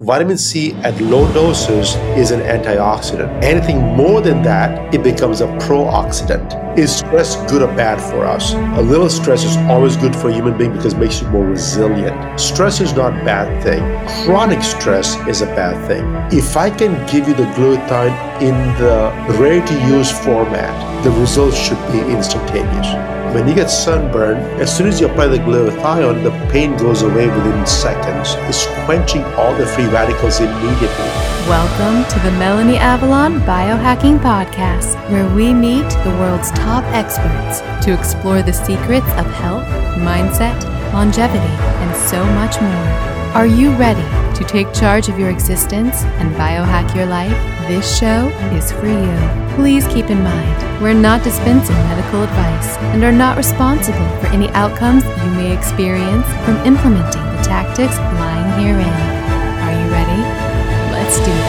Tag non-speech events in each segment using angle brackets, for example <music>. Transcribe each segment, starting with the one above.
Vitamin C at low doses is an antioxidant. Anything more than that, it becomes a pro-oxidant. Is stress good or bad for us? A little stress is always good for a human being because it makes you more resilient. Stress is not a bad thing. Chronic stress is a bad thing. If I can give you the glutathione in the ready-to-use format, the results should be instantaneous. When you get sunburn, as soon as you apply the glutathione, the pain goes away within seconds. It's quenching all the free radicals immediately. Welcome to the Melanie Avalon Biohacking Podcast, where we meet the world's top experts to explore the secrets of health, mindset, longevity, and so much more. Are you ready to take charge of your existence and biohack your life? This show is for you. Please keep in mind, we're not dispensing medical advice and are not responsible for any outcomes you may experience from implementing the tactics lying herein. Are you ready? Let's do this.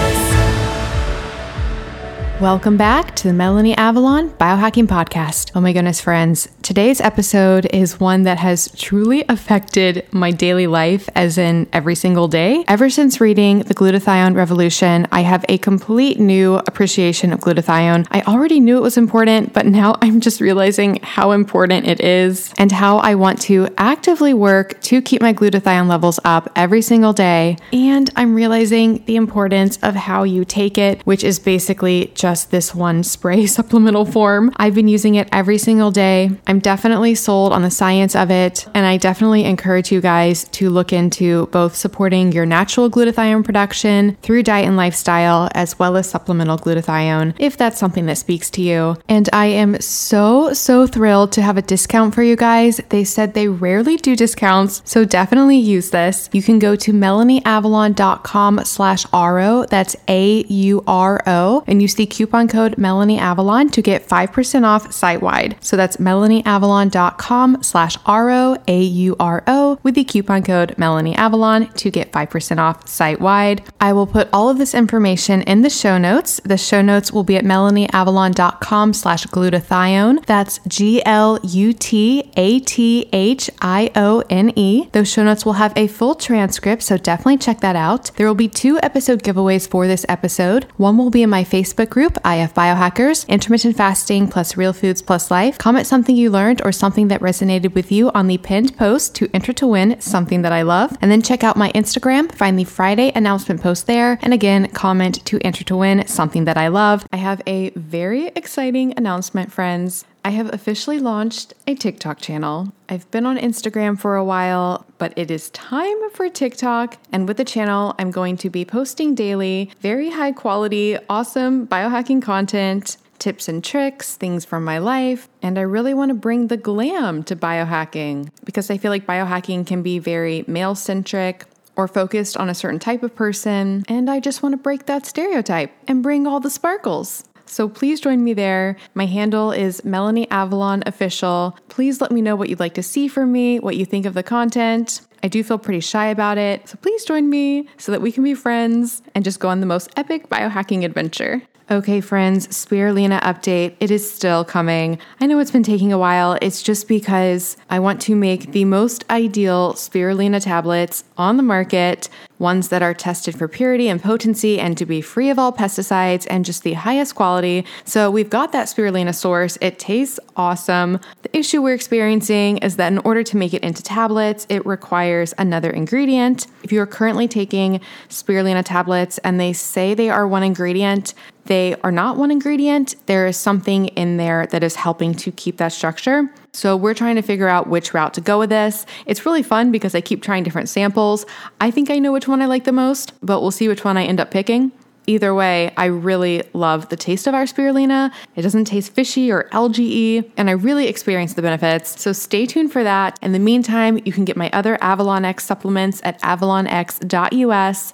Welcome back to the Melanie Avalon Biohacking Podcast. Oh my goodness, friends. Today's episode is one that has truly affected my daily life, as in every single day. Ever since reading The Glutathione Revolution, I have a complete new appreciation of glutathione. I already knew it was important, but now <laughs> I'm just realizing how important it is and how I want to actively work to keep my glutathione levels up every single day. And I'm realizing the importance of how you take it, which is basically just this one spray <laughs> supplemental form. I've been using it every single day. I'm definitely sold on the science of it, and I definitely encourage you guys to look into both supporting your natural glutathione production through diet and lifestyle, as well as supplemental glutathione, if that's something that speaks to you. And I am so, so thrilled to have a discount for you guys. They said they rarely do discounts, so definitely use this. You can go to melanieavalon.com slash auro, that's A-U-R-O, and use the coupon code Melanie Avalon to get 5% off site wide. So that's melanieavalon.com slash R-O-A-U-R-O with the coupon code Melanie Avalon to get 5% off site wide. I will put all of this information in the show notes. The show notes will be at melanieavalon.com slash glutathione. That's G-L-U-T-A-T-H-I-O-N-E. Those show notes will have a full transcript, so definitely check that out. There will be two episode giveaways for this episode. One will be in my Facebook group group, IF Biohackers, Intermittent Fasting plus Real Foods plus Life. Comment something you learned or something that resonated with you on the pinned post to enter to win something that I love. And then check out my Instagram, find the Friday announcement post there. And again, comment to enter to win something that I love. I have a very exciting announcement, friends. I have officially launched a TikTok channel. I've been on Instagram for a while, but it is time for TikTok. And with the channel, I'm going to be posting daily very high quality, awesome biohacking content, tips and tricks, things from my life. And I really want to bring the glam to biohacking because I feel like biohacking can be very male centric or focused on a certain type of person. And I just want to break that stereotype and bring all the sparkles. So please join me there. My handle is Melanie Avalon Official. Please let me know what you'd like to see from me, what you think of the content. I do feel pretty shy about it, so please join me so that we can be friends and just go on the most epic biohacking adventure. Okay, friends, spirulina update. It is still coming. I know it's been taking a while. It's just because I want to make the most ideal spirulina tablets on the market, ones that are tested for purity and potency and to be free of all pesticides and just the highest quality. So we've got that spirulina source. It tastes awesome. The issue we're experiencing is that in order to make it into tablets, it requires another ingredient. If you are currently taking spirulina tablets and they say they are one ingredient, they are not one ingredient. There is something in there that is helping to keep that structure. So we're trying to figure out which route to go with this. It's really fun because I keep trying different samples. I think I know which one I like the most, but we'll see which one I end up picking. Either way, I really love the taste of our spirulina. It doesn't taste fishy or algae and I really experience the benefits. So stay tuned for that. In the meantime, you can get my other Avalon X supplements at avalonx.us.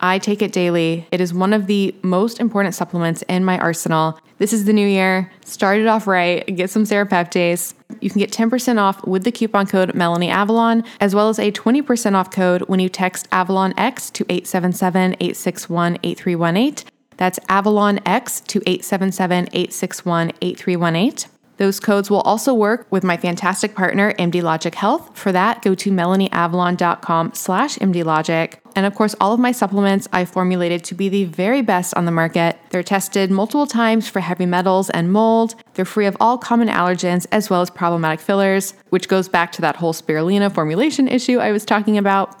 I take it daily. It is one of the most important supplements in my arsenal. This is the new year. Start it off right. Get some serapeptase. You can get 10% off with the coupon code Melanie Avalon, as well as a 20% off code when you text Avalon X to 877 861 8318. That's Avalon X to 877 861 8318. Those codes will also work with my fantastic partner, MD Logic Health. For that, go to melanieavalon.com slash mdlogic. And of course, all of my supplements I formulated to be the very best on the market. They're tested multiple times for heavy metals and mold. They're free of all common allergens as well as problematic fillers, which goes back to that whole spirulina formulation issue I was talking about.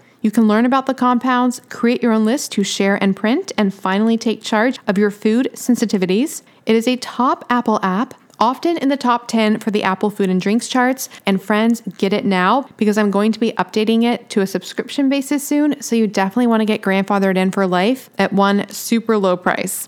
You can learn about the compounds, create your own list to share and print, and finally take charge of your food sensitivities. It is a top Apple app often in the top 10 for the Apple Food and Drinks charts. And friends, get it now because I'm going to be updating it to a subscription basis soon. So you definitely want to get grandfathered in for life at one super low price.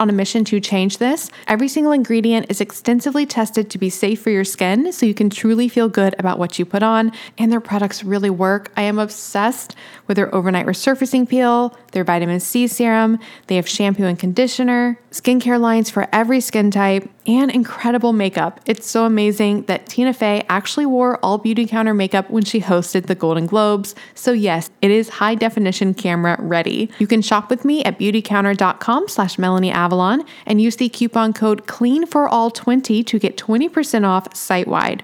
on a mission to change this. Every single ingredient is extensively tested to be safe for your skin, so you can truly feel good about what you put on, and their products really work. I am obsessed with their overnight resurfacing peel, their vitamin C serum, they have shampoo and conditioner, skincare lines for every skin type, and incredible makeup. It's so amazing that Tina Fey actually wore all Beautycounter makeup when she hosted the Golden Globes. So yes, it is high definition camera ready. You can shop with me at beautycounter.com slash Melanie Avalon and use the coupon code CLEAN for all 20 to get 20% off site wide.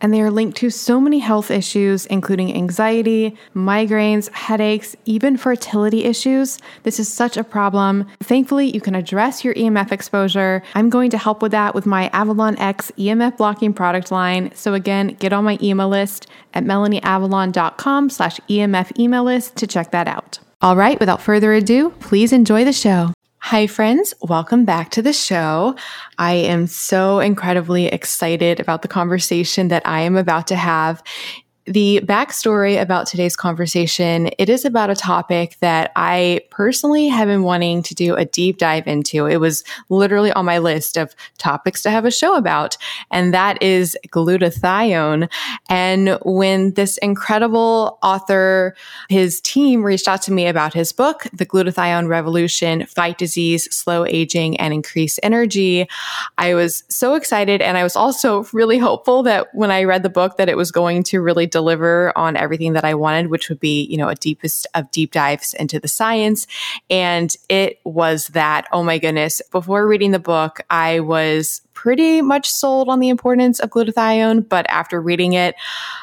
and they are linked to so many health issues, including anxiety, migraines, headaches, even fertility issues. This is such a problem. Thankfully, you can address your EMF exposure. I'm going to help with that with my Avalon X EMF blocking product line. So again, get on my email list at melanieavalon.com slash EMF email list to check that out. All right, without further ado, please enjoy the show. Hi, friends. Welcome back to the show. I am so incredibly excited about the conversation that I am about to have the backstory about today's conversation it is about a topic that i personally have been wanting to do a deep dive into. It was literally on my list of topics to have a show about and that is glutathione. And when this incredible author his team reached out to me about his book the glutathione revolution fight disease slow aging and increase energy i was so excited and i was also really hopeful that when i read the book that it was going to really deliver on everything that I wanted, which would be, you know, a deepest of deep dives into the science. And it was that, oh my goodness, before reading the book, I was pretty much sold on the importance of glutathione, but after reading it,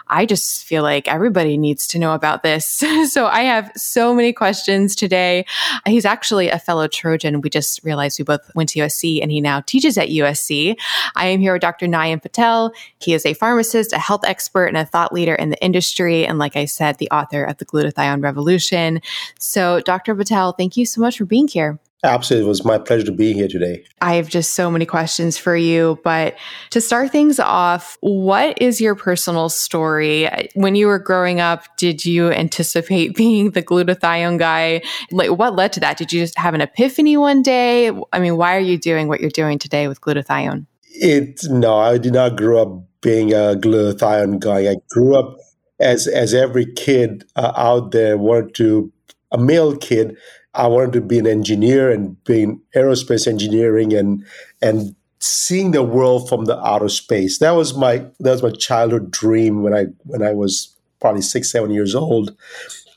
I just feel like everybody needs to know about this. <laughs> so I have so many questions today. He's actually a fellow Trojan. We just realized we both went to USC and he now teaches at USC. I am here with Dr. Nayan Patel. He is a pharmacist, a health expert, and a thought leader in the industry. And like I said, the author of the glutathione revolution. So, Dr. Patel, thank you so much for being here. Absolutely. It was my pleasure to be here today. I have just so many questions for you. But to start things off, what is your personal story? When you were growing up, did you anticipate <laughs> being the glutathione guy? Like, what led to that? Did you just have an epiphany one day? I mean, why are you doing what you're doing today with glutathione? It no, I did not grow up being a glutathione guy. I grew up as as every kid uh, out there wanted to a male kid I wanted to be an engineer and be in aerospace engineering and and seeing the world from the outer space. That was my that was my childhood dream when I when I was probably six seven years old.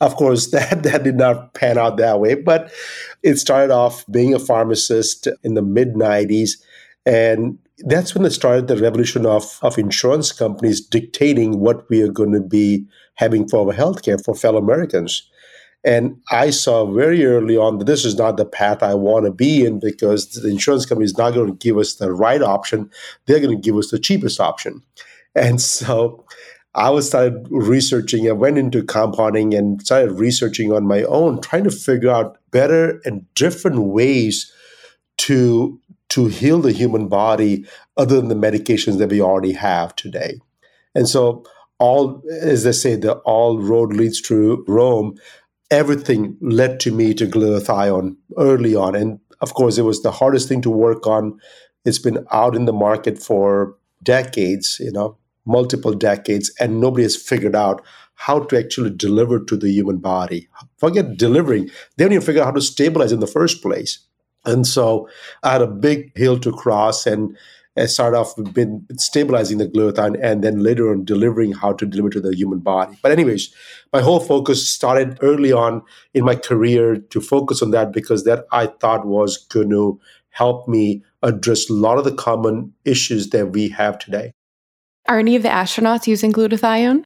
Of course, <laughs> that that did not pan out that way, but it started off being a pharmacist in the mid '90s, and that's when it started the revolution of, of insurance companies dictating what we are going to be having for our healthcare for fellow Americans. And I saw very early on that this is not the path I want to be in because the insurance company is not going to give us the right option. They're going to give us the cheapest option. And <laughs> so I was started researching. I went into compounding and started researching on my own, trying to figure out better and different ways to to heal the human body other than the medications that we already have today. And so all as they say, the all road leads to Rome everything led to me to glutathione early on. And of course, it was the hardest thing to work on. It's been out in the market for decades, you know, multiple decades, and nobody has figured out how to actually deliver to the human body. Forget delivering, they don't even figure out how to stabilize in the first place. And so I had a big hill to cross and start off with been stabilizing the glutathione and then later on delivering how to deliver to the human body. But anyways, my whole focus started early on in my career to focus on that because that I thought was going to help me address a lot of the common issues that we have today. Are any of the astronauts using glutathione?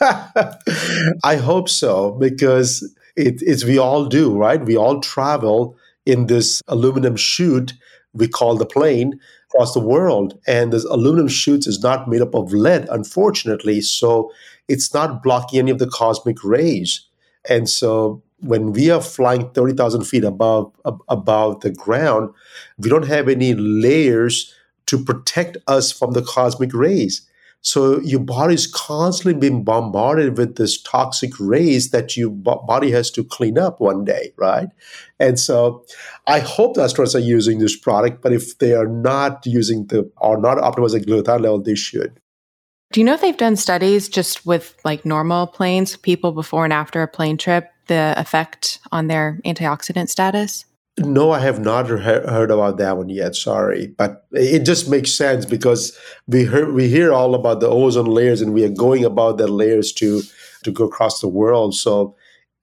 <laughs> I hope so because it, it's we all do, right? We all travel in this aluminum chute we call the plane across the world. And this aluminum chutes is not made up of lead, unfortunately. So it's not blocking any of the cosmic rays. And so when we are flying 30,000 feet above, ab- above the ground, we don't have any layers to protect us from the cosmic rays. So your body is constantly being bombarded with this toxic rays that your body has to clean up one day, right? And so I hope the astronauts are using this product, but if they are not using the or not optimizing glutathione level, they should. Do you know if they've done studies just with like normal planes, people before and after a plane trip, the effect on their antioxidant status? No, I have not heard about that one yet. Sorry, but it just makes sense because we hear we hear all about the ozone layers, and we are going about the layers to to go across the world. So,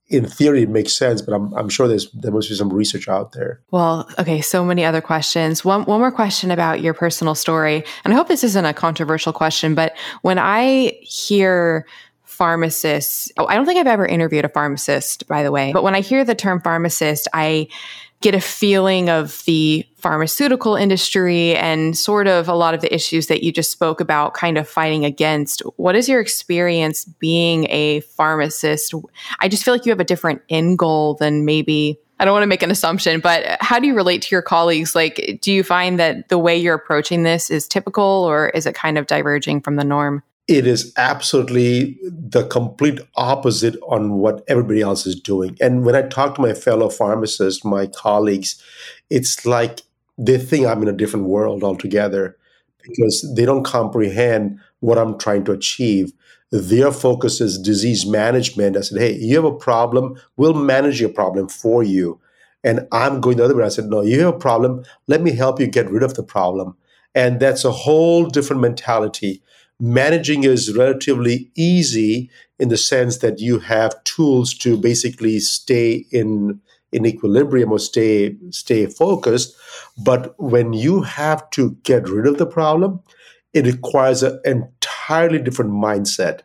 in theory, it makes sense, but I'm I'm sure there's there must be some research out there. Well, okay, so many other questions. One one more question about your personal story, and I hope this isn't a controversial question, but when I hear pharmacists, oh, I don't think I've ever interviewed a pharmacist, by the way, but when I hear the term pharmacist, I get a feeling of the pharmaceutical industry and sort of a lot of the issues that you just spoke about kind of fighting against. What is your experience being a pharmacist? I just feel like you have a different end goal than maybe I don't want to make an assumption, but how do you relate to your colleagues? Like, do you find that the way you're approaching this is typical or is it kind of diverging from the norm? It is absolutely the complete opposite on what everybody else is doing. And when I talk to my fellow pharmacists, my colleagues, it's like they think I'm in a different world altogether because they don't comprehend what I'm trying to achieve. Their focus is disease management. I said, hey, you have a problem, we'll manage your problem for you. And I'm going the other way. I said, no, you have a problem, let me help you get rid of the problem. And that's a whole different mentality. Managing is relatively easy in the sense that you have tools to basically stay in in equilibrium or stay stay focused. But when you have to get rid of the problem it requires an entirely different mindset.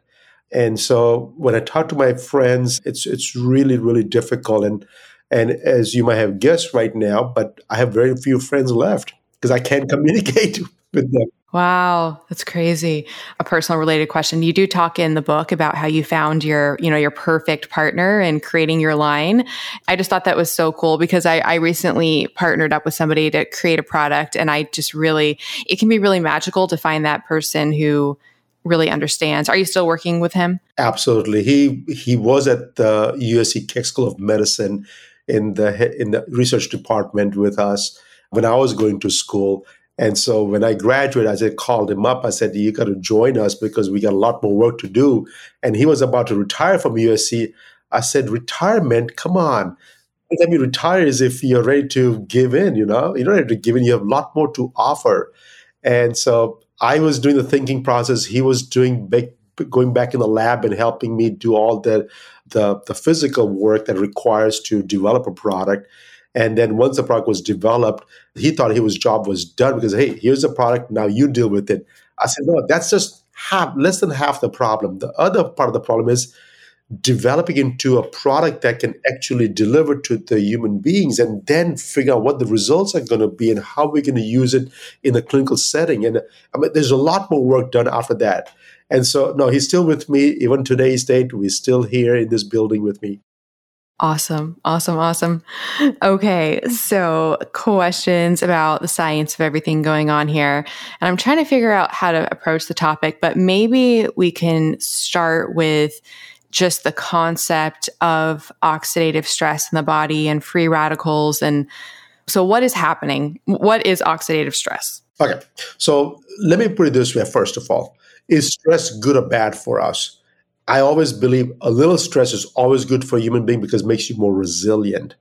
And so when i talk to my friends it's it's really really difficult. And and as you might have guessed right now but i have very few friends left because i can't <laughs> communicate with them Wow, that's crazy. A personal related question. You do talk in the book about how you found your, you know, your perfect partner and creating your line. I just thought that was so cool because I, I recently partnered up with somebody to create a product and I just really it can be really magical to find that person who really understands. Are you still working with him? Absolutely. He he was at the USC Keck School of Medicine in the in the research department with us when I was going to school and so when I graduated, I said, called him up. I said, you got to join us because we got a lot more work to do. And he was about to retire from USC. I said, retirement? Come on. The time you retire is if you're ready to give in, you know? You don't have to give in. You have a lot more to offer. And so I was doing the thinking process. He was doing big, going back in the lab and helping me do all the, the, the physical work that requires to develop a product. And then once the product was developed, he thought his job was done because, hey, here's the product, now you deal with it. I said, no, that's just half, less than half the problem. The other part of the problem is developing into a product that can actually deliver to the human beings and then figure out what the results are going to be and how we're going to use it in a clinical setting. And I mean, there's a lot more work done after that. And so, no, he's still with me. Even today's date, we're still here in this building with me. Awesome. Awesome. Awesome. Okay. So, questions about the science of everything going on here. And I'm trying to figure out how to approach the topic, but maybe we can start with just the concept of oxidative stress in the body and free radicals. And so, what is happening? What is oxidative stress? Okay. So, let me put it this way first of all Is stress good or bad for us? I always believe a little stress is always good for a human being because it makes you more resilient.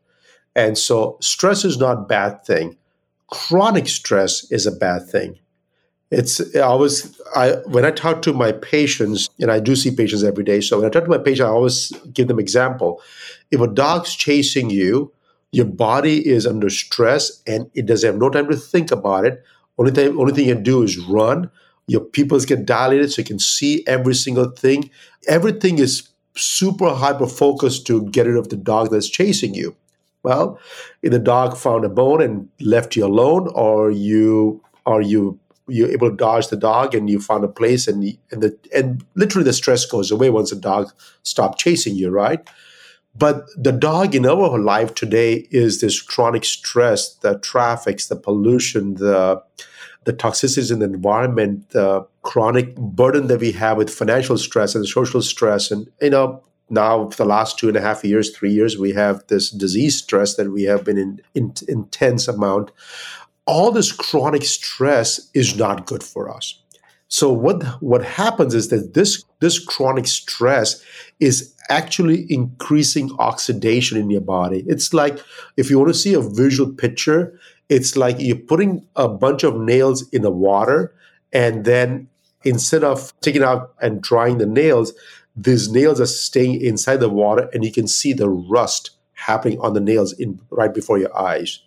And so stress is not a bad thing. Chronic stress is a bad thing. It's always I when I talk to my patients, and I do see patients every day. So when I talk to my patient, I always give them example. If a dog's chasing you, your body is under stress and it doesn't have no time to think about it. Only thing, only thing you can do is run your pupils get dilated so you can see every single thing. Everything is super hyper focused to get rid of the dog that's chasing you. Well, if the dog found a bone and left you alone, or you are you you're able to dodge the dog and you found a place and and the and literally the stress goes away once the dog stopped chasing you, right? But the dog in our life today is this chronic stress, the traffics, the pollution, the the toxicities in the environment, the chronic burden that we have with financial stress and social stress. And, you know, now for the last two and a half years, three years, we have this disease stress that we have been in, in intense amount. All this chronic stress is not good for us. So what what happens is that this this chronic stress is actually increasing oxidation in your body. It's like if you want to see a visual picture, it's like you're putting a bunch of nails in the water and then instead of taking out and drying the nails these nails are staying inside the water and you can see the rust happening on the nails in right before your eyes.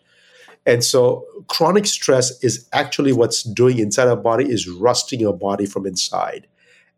And so chronic stress is actually what's doing inside our body is rusting your body from inside.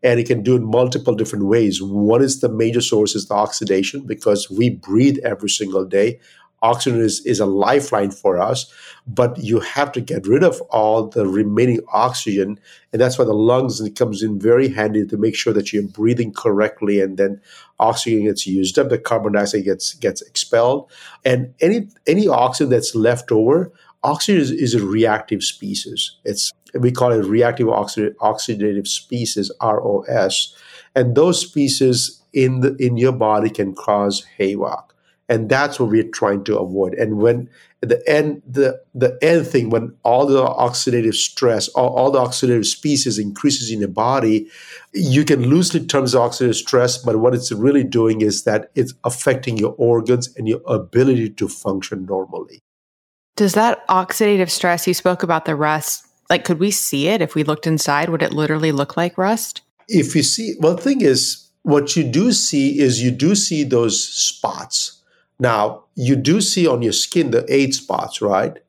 And it can do it multiple different ways. One is the major source is the oxidation because we breathe every single day Oxygen is, is a lifeline for us, but you have to get rid of all the remaining oxygen. And that's why the lungs comes in very handy to make sure that you're breathing correctly and then oxygen gets used up, the carbon dioxide gets gets expelled. And any any oxygen that's left over, oxygen is, is a reactive species. It's we call it reactive oxidative species, ROS. And those species in the in your body can cause havoc and that's what we're trying to avoid. And when the end the the end thing when all the oxidative stress all, all the oxidative species increases in your body you can loosely term the oxidative stress but what it's really doing is that it's affecting your organs and your ability to function normally. Does that oxidative stress you spoke about the rust like could we see it if we looked inside? Would it literally look like rust? If you see well the thing is what you do see is you do see those spots now, you do see on your skin the age spots, right?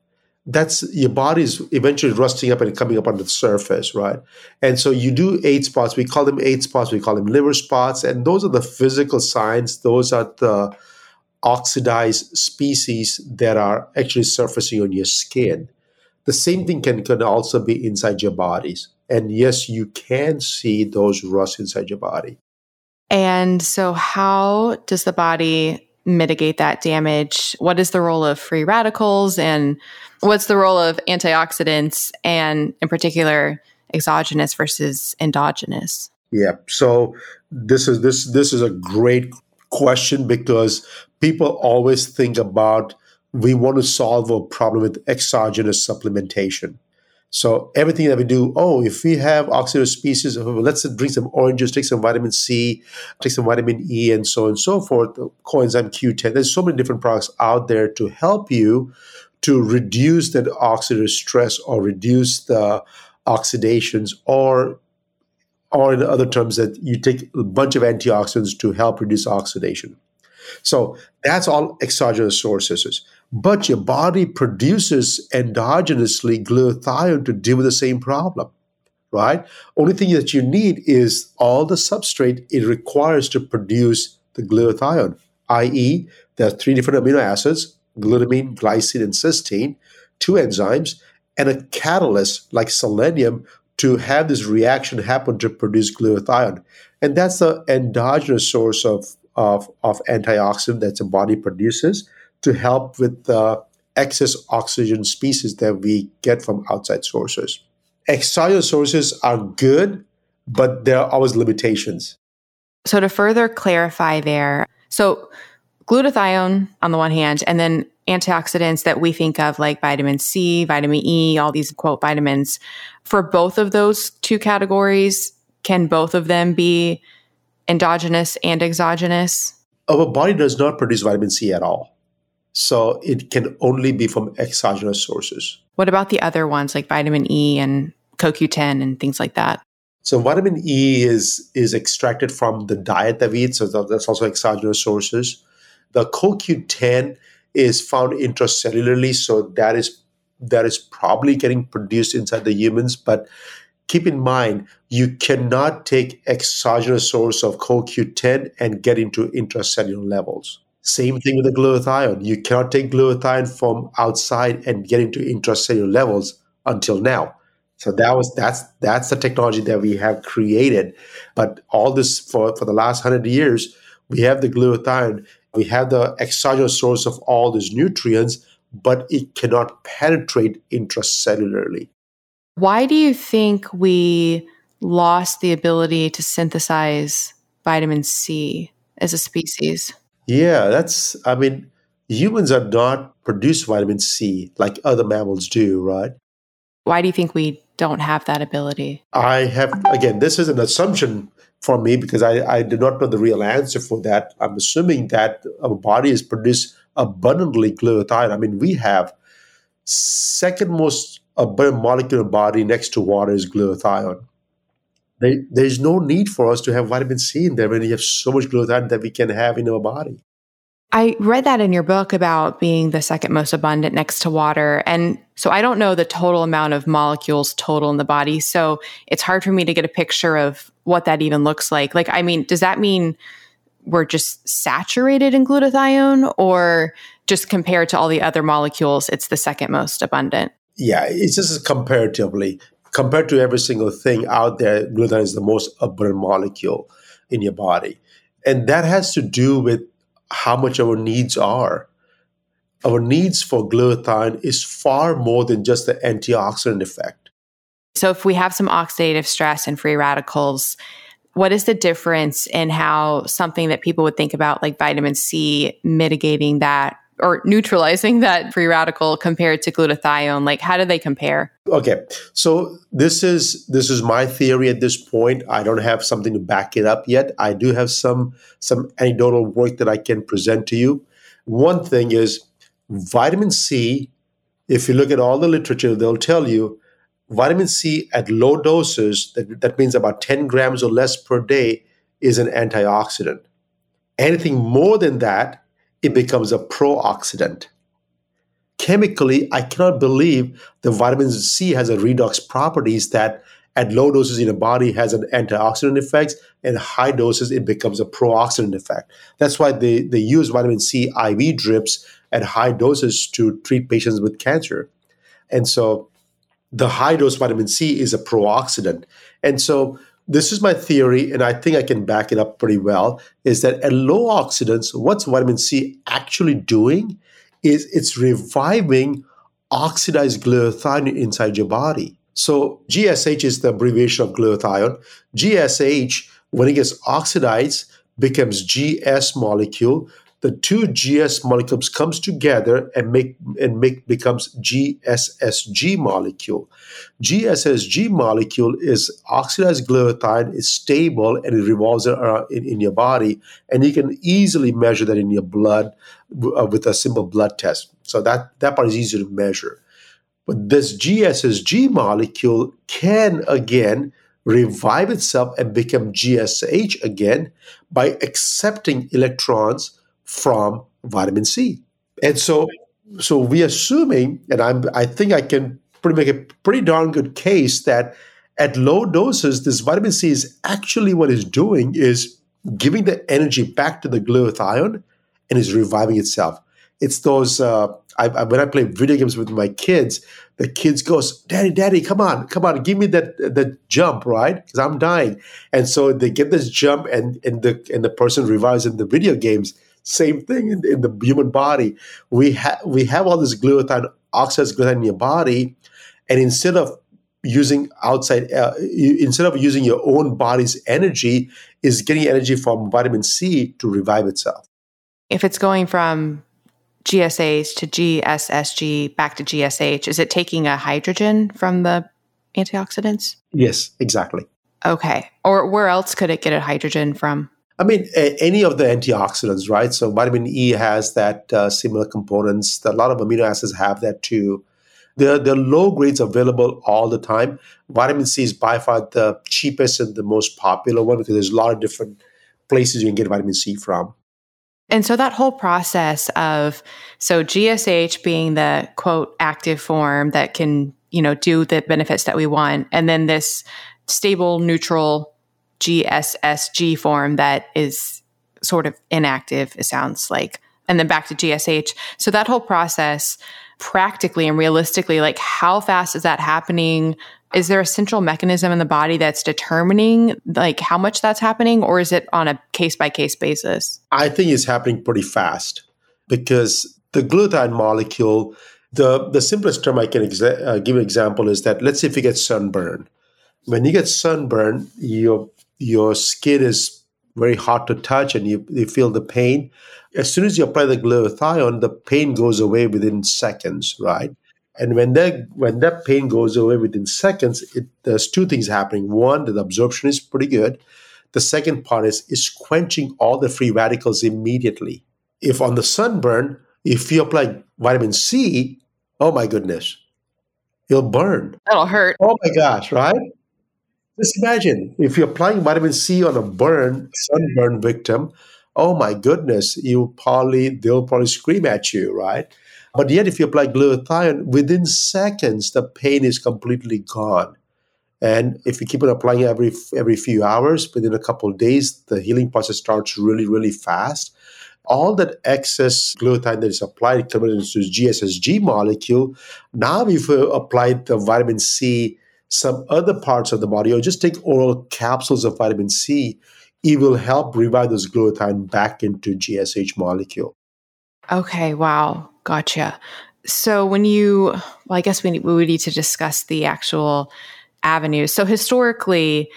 That's your body's eventually rusting up and coming up on the surface, right? And so you do age spots. We call them age spots. We call them liver spots. And those are the physical signs. Those are the oxidized species that are actually surfacing on your skin. The same thing can, can also be inside your bodies. And yes, you can see those rust inside your body. And so, how does the body mitigate that damage? What is the role of free radicals and what's the role of antioxidants and in particular exogenous versus endogenous? Yeah. So this is this this is a great question because people always think about we want to solve a problem with exogenous supplementation. So everything that we do, oh, if we have oxidative species, let's drink some oranges, take some vitamin C, take some vitamin E, and so on and so forth. Coenzyme Q10. There's so many different products out there to help you to reduce that oxidative stress or reduce the oxidations or or in other terms that you take a bunch of antioxidants to help reduce oxidation. So that's all exogenous sources but your body produces endogenously glutathione to deal with the same problem right? Only thing that you need is all the substrate it requires to produce the glutathione i.e there are three different amino acids glutamine glycine and cysteine two enzymes and a catalyst like selenium to have this reaction happen to produce glutathione. And that's the endogenous source of, of, of antioxidant that the body produces to help with the excess oxygen species that we get from outside sources. Exogenous sources are good, but there are always limitations. So, to further clarify there, so glutathione on the one hand, and then antioxidants that we think of like vitamin C, vitamin E, all these quote vitamins. For both of those two categories, can both of them be endogenous and exogenous? Our body does not produce vitamin C at all. So it can only be from exogenous sources. What about the other ones like vitamin E and CoQ10 and things like that? So vitamin E is is extracted from the diet that we eat, so that's also exogenous sources. The CoQ10 is found intracellularly, so that is that is probably getting produced inside the humans. But keep in mind, you cannot take exogenous source of CoQ10 and get into intracellular levels. Same thing with the glutathione. You cannot take glutathione from outside and get into intracellular levels until now. So that was that's that's the technology that we have created. But all this for, for the last hundred years, we have the glutathione, we have the exogenous source of all these nutrients, but it cannot penetrate intracellularly. Why do you think we lost the ability to synthesize vitamin C as a species? Yeah, that's, I mean, humans are not produce vitamin C like other mammals do, right? Why do you think we don't have that ability? I have, again, this is an assumption for me because I, I do not know the real answer for that. I'm assuming that our body is produced abundantly glutathione. I mean, we have second most abundant molecule in body next to water is glutathione there, there's no need for us to have vitamin C in there when you have so much glutathione that we can have in our body. I read that in your book about being the second most abundant next to water. And so I don't know the total amount of molecules total in the body. So it's hard for me to get a picture of what that even looks like. Like, I mean, does that mean we're just saturated in glutathione or just compared to all the other molecules, it's the second most abundant. Yeah, it's just comparatively. Compared to every single thing out there, glutathione is the most abundant molecule in your body. And that has to do with how much our needs are. Our needs for glutathione is far more than just the antioxidant effect. So, if we have some oxidative stress and free radicals, what is the difference in how something that people would think about, like vitamin C, mitigating that or neutralizing that free radical compared to glutathione? Like, how do they compare? Okay, so this is this is my theory at this point. I don't have something to back it up yet. I do have some some anecdotal work that I can present to you. One thing is vitamin C. If you look at all the literature, they'll tell you vitamin C at low doses, that, that means about 10 grams or less per day, is an antioxidant. Anything more than that, it becomes a pro-oxidant. Chemically, I cannot believe the vitamin C has a redox properties that at low doses in the body has an antioxidant effect and high doses it becomes a pro-oxidant effect that's why they, they use vitamin c iv drips at high doses to treat patients with cancer and so the high dose vitamin C is a pro-oxidant. And so this is my theory, and I think I can back it up pretty well, is that at low oxidants, what's vitamin C actually doing is it's reviving oxidized glutathione inside your body. So GSH is the abbreviation of glutathione. GSH, when it gets oxidized, becomes GS molecule, the two GS molecules comes together and make and make becomes GSSG molecule. GSSG molecule is oxidized glutathione, is stable, and it revolves around in, in your body, and you can easily measure that in your blood uh, with a simple blood test. So that that part is easy to measure. But this GSSG molecule can again revive itself and become GSH again by accepting electrons from vitamin C. And so so we're assuming, and I'm I think I can pretty make a pretty darn good case that at low doses, this vitamin C is actually what it's doing is giving the energy back to the glutathione and is reviving itself. It's those uh, I, I, when I play video games with my kids, the kids goes, "Daddy, Daddy, come on, come on, give me that that jump, right? Because I'm dying." And so they get this jump, and and the and the person revives in the video games. Same thing in, in the human body. We have we have all this glutathione, oxidized glutathione in your body, and instead of using outside, uh, you, instead of using your own body's energy, is getting energy from vitamin C to revive itself. If it's going from GSH to GSSG back to GSH, is it taking a hydrogen from the antioxidants? Yes, exactly. Okay. Or where else could it get a hydrogen from? I mean, a, any of the antioxidants, right? So vitamin E has that uh, similar components. A lot of amino acids have that too. The the low grades available all the time. Vitamin C is by far the cheapest and the most popular one because there's a lot of different places you can get vitamin C from. And so that whole process of so GSH being the quote active form that can, you know, do the benefits that we want and then this stable neutral GSSG form that is sort of inactive, it sounds like, and then back to GSH. So that whole process, practically and realistically, like how fast is that happening? Is there a central mechanism in the body that's determining like how much that's happening, or is it on a case by case basis? I think it's happening pretty fast because the glutathione molecule, the, the simplest term I can exa- uh, give an example is that let's say if you get sunburn. When you get sunburn, your your skin is very hard to touch and you, you feel the pain. As soon as you apply the glutathione, the pain goes away within seconds, right? And when that when that pain goes away within seconds, it, there's two things happening. One, the absorption is pretty good. The second part is is quenching all the free radicals immediately. If on the sunburn, if you apply vitamin C, oh my goodness, you'll burn. That'll hurt. Oh my gosh, right? Just imagine if you're applying vitamin C on a burn, sunburn victim, oh my goodness, you probably they'll probably scream at you, right? But yet if you apply glutathione, within seconds the pain is completely gone. And if you keep on applying every every few hours, within a couple of days, the healing process starts really, really fast. all that excess glutathione that is applied converted into GSSG molecule. Now, if you apply the vitamin C, some other parts of the body, or just take oral capsules of vitamin C, it will help revive those glutathione back into GSH molecule. Okay, wow, gotcha. So when you, well, I guess we, need, we need to discuss the actual avenues. So historically,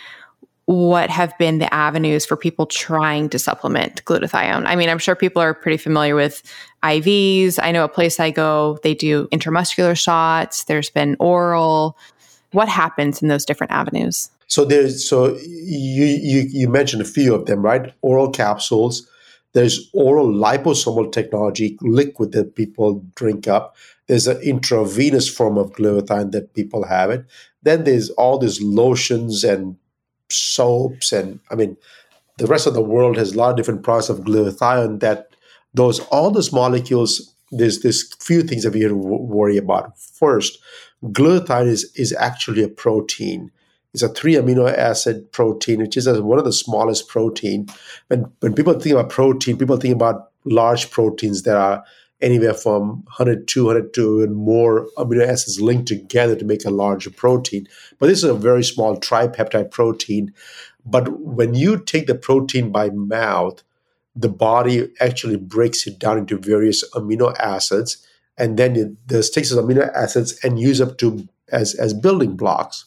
what have been the avenues for people trying to supplement glutathione? I mean, I'm sure people are pretty familiar with IVs. I know a place I go, they do intramuscular shots. There's been oral. What happens in those different avenues? So there's so you you you mentioned a few of them, right? Oral capsules. There's oral liposomal technology, liquid that people drink up. There's an intravenous form of glutathione that people have it. Then there's all these lotions and soaps, and I mean, the rest of the world has a lot of different products of glutathione. That those all those molecules. There's this few things that we have to worry about. First, glutathione is is actually a protein it's a three amino acid protein, which is one of the smallest protein. When when people think about protein, people think about large proteins that are anywhere from 100, 200 to and more amino acids linked together to make a larger protein. But this is a very small tripeptide protein. But when you take the protein by mouth, the body actually breaks it down into various amino acids, and then it takes those amino acids and use up to as as building blocks.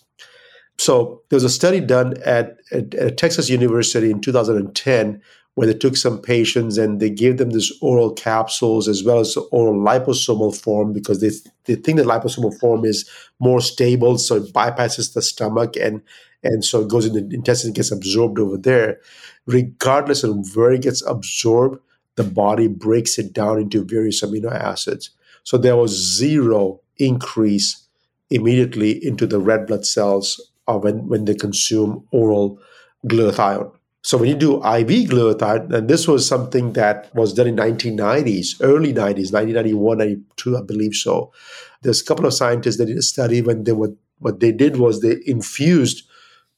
So there was a study done at, at, at, Texas University in 2010 where they took some patients and they gave them this oral capsules as well as oral liposomal form because they, they think that liposomal form is more stable, so it bypasses the stomach and and so it goes in the intestine gets absorbed over there. Regardless of where it gets absorbed, the body breaks it down into various amino acids. So there was zero increase immediately into the red blood cells when, when they consume oral glutathione. So when you do IV glutathione, and this was something that was done in 1990s, early 90s, 1991, 92, I believe so. There's a couple of scientists that did a study when they were, what they did was they infused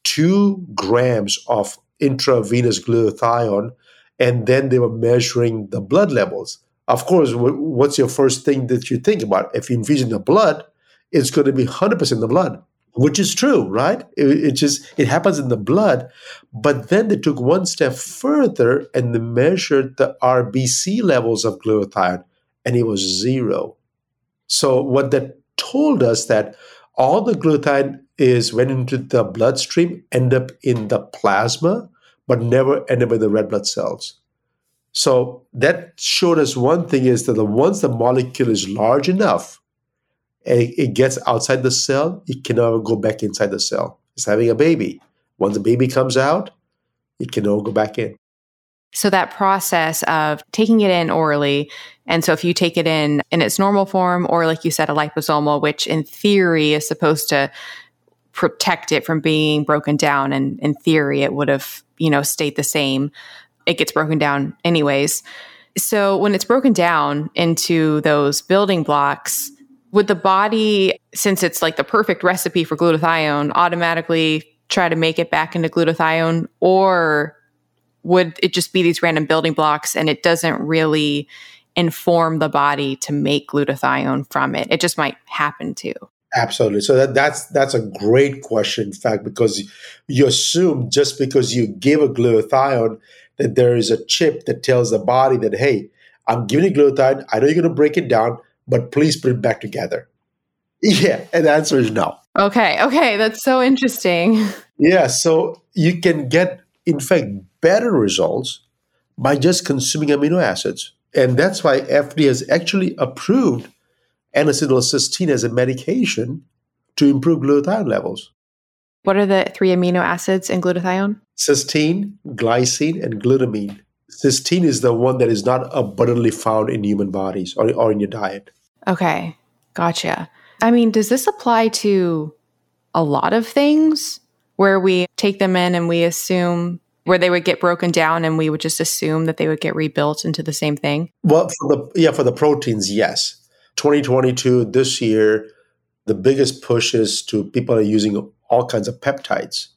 two grams of intravenous glutathione, and then they were measuring the blood levels. Of course, what's your first thing that you think about? If you in the blood, it's going to be 100% the blood which is true, right? It, it, just it happens in the blood. But then they took one step further and they measured the RBC levels of glutathione, and it was zero. So what that told us that all the glutathione is went into the bloodstream, end up in the plasma, but never end up in the red blood cells. So that showed us one thing is that once the molecule is large enough, it, gets outside the cell, it can never go back inside the cell. It's having a baby. Once the baby comes out, it can all go back in. So that process of taking it in orally, and so if you take it in in its normal form, or like you said, a liposomal, which in theory is supposed to protect it from being broken down, and in theory it would have you know stayed the same. It gets broken down anyways. So when it's broken down into those building blocks, would the body, since it's like the perfect recipe for glutathione, automatically try to make it back into glutathione? Or would it just be these random building blocks and it doesn't really inform the body to make glutathione from it? It just might happen to. Absolutely. So that, that's that's a great question, in fact, because you assume just because you give a glutathione that there is a chip that tells the body that, hey, I'm giving you glutathione. I know you're going to break it down but please put it back together? <laughs> Yeah, and the answer is no. Okay, okay, that's so interesting. <laughs> Yeah, so you can get, in fact, better results by just consuming amino acids. And that's why FDA has actually approved N-acetylcysteine as a medication to improve glutathione levels. What are the three amino acids in glutathione? Cysteine, glycine, and glutamine. Cysteine is the one that is not abundantly found in human bodies or, or in your diet. Okay, gotcha. I mean, does this apply to a lot of things where we take them in and we assume where they would get broken down and we would just assume that they would get rebuilt into the same thing? Well, for the yeah, for the proteins, yes. 2022 this year, the biggest push is to people are using all kinds of peptides.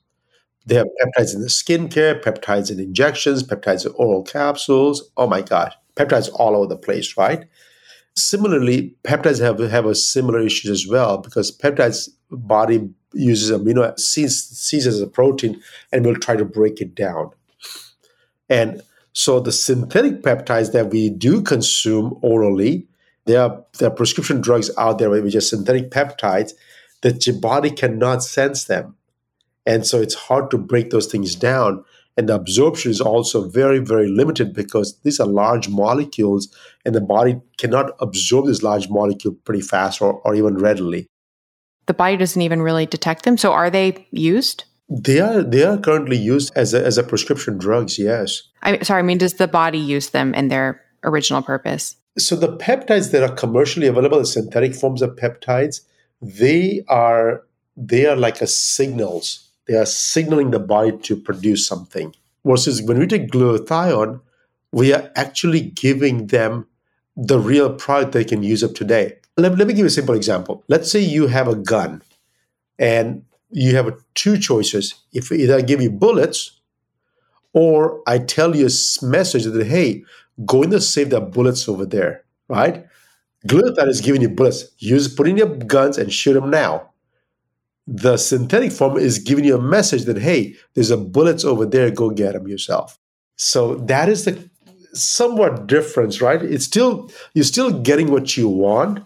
They have peptides in the skincare, peptides in injections, peptides in oral capsules. Oh my God. peptides all over the place, right? Similarly, peptides have, have a similar issue as well because peptides body uses amino sees, sees as a protein and will try to break it down. And so the synthetic peptides that we do consume orally, there are, there are prescription drugs out there which are synthetic peptides that your body cannot sense them. And so it's hard to break those things down. And the absorption is also very, very limited because these are large molecules and the body cannot absorb this large molecule pretty fast or, or even readily. The body doesn't even really detect them. So are they used? They are they are currently used as a, as a prescription drugs. Yes. I'm sorry. I mean, does the body use them in their original purpose? So the peptides that are commercially available, the synthetic forms of peptides, they are they are like a signals they are signaling the body to produce something. Versus when we take glutathione, we are actually giving them the real product they can use up today. Let, let me give you a simple example. Let's say you have a gun and you have two choices. If either I give you bullets or I tell you a message that, hey, go in the safe, there bullets over there, right? Glutathione is giving you bullets. Use put in your guns and shoot them now. The synthetic form is giving you a message that hey there's a bullets over there. Go get them yourself. So that is the somewhat difference right? It's still you're still getting what you want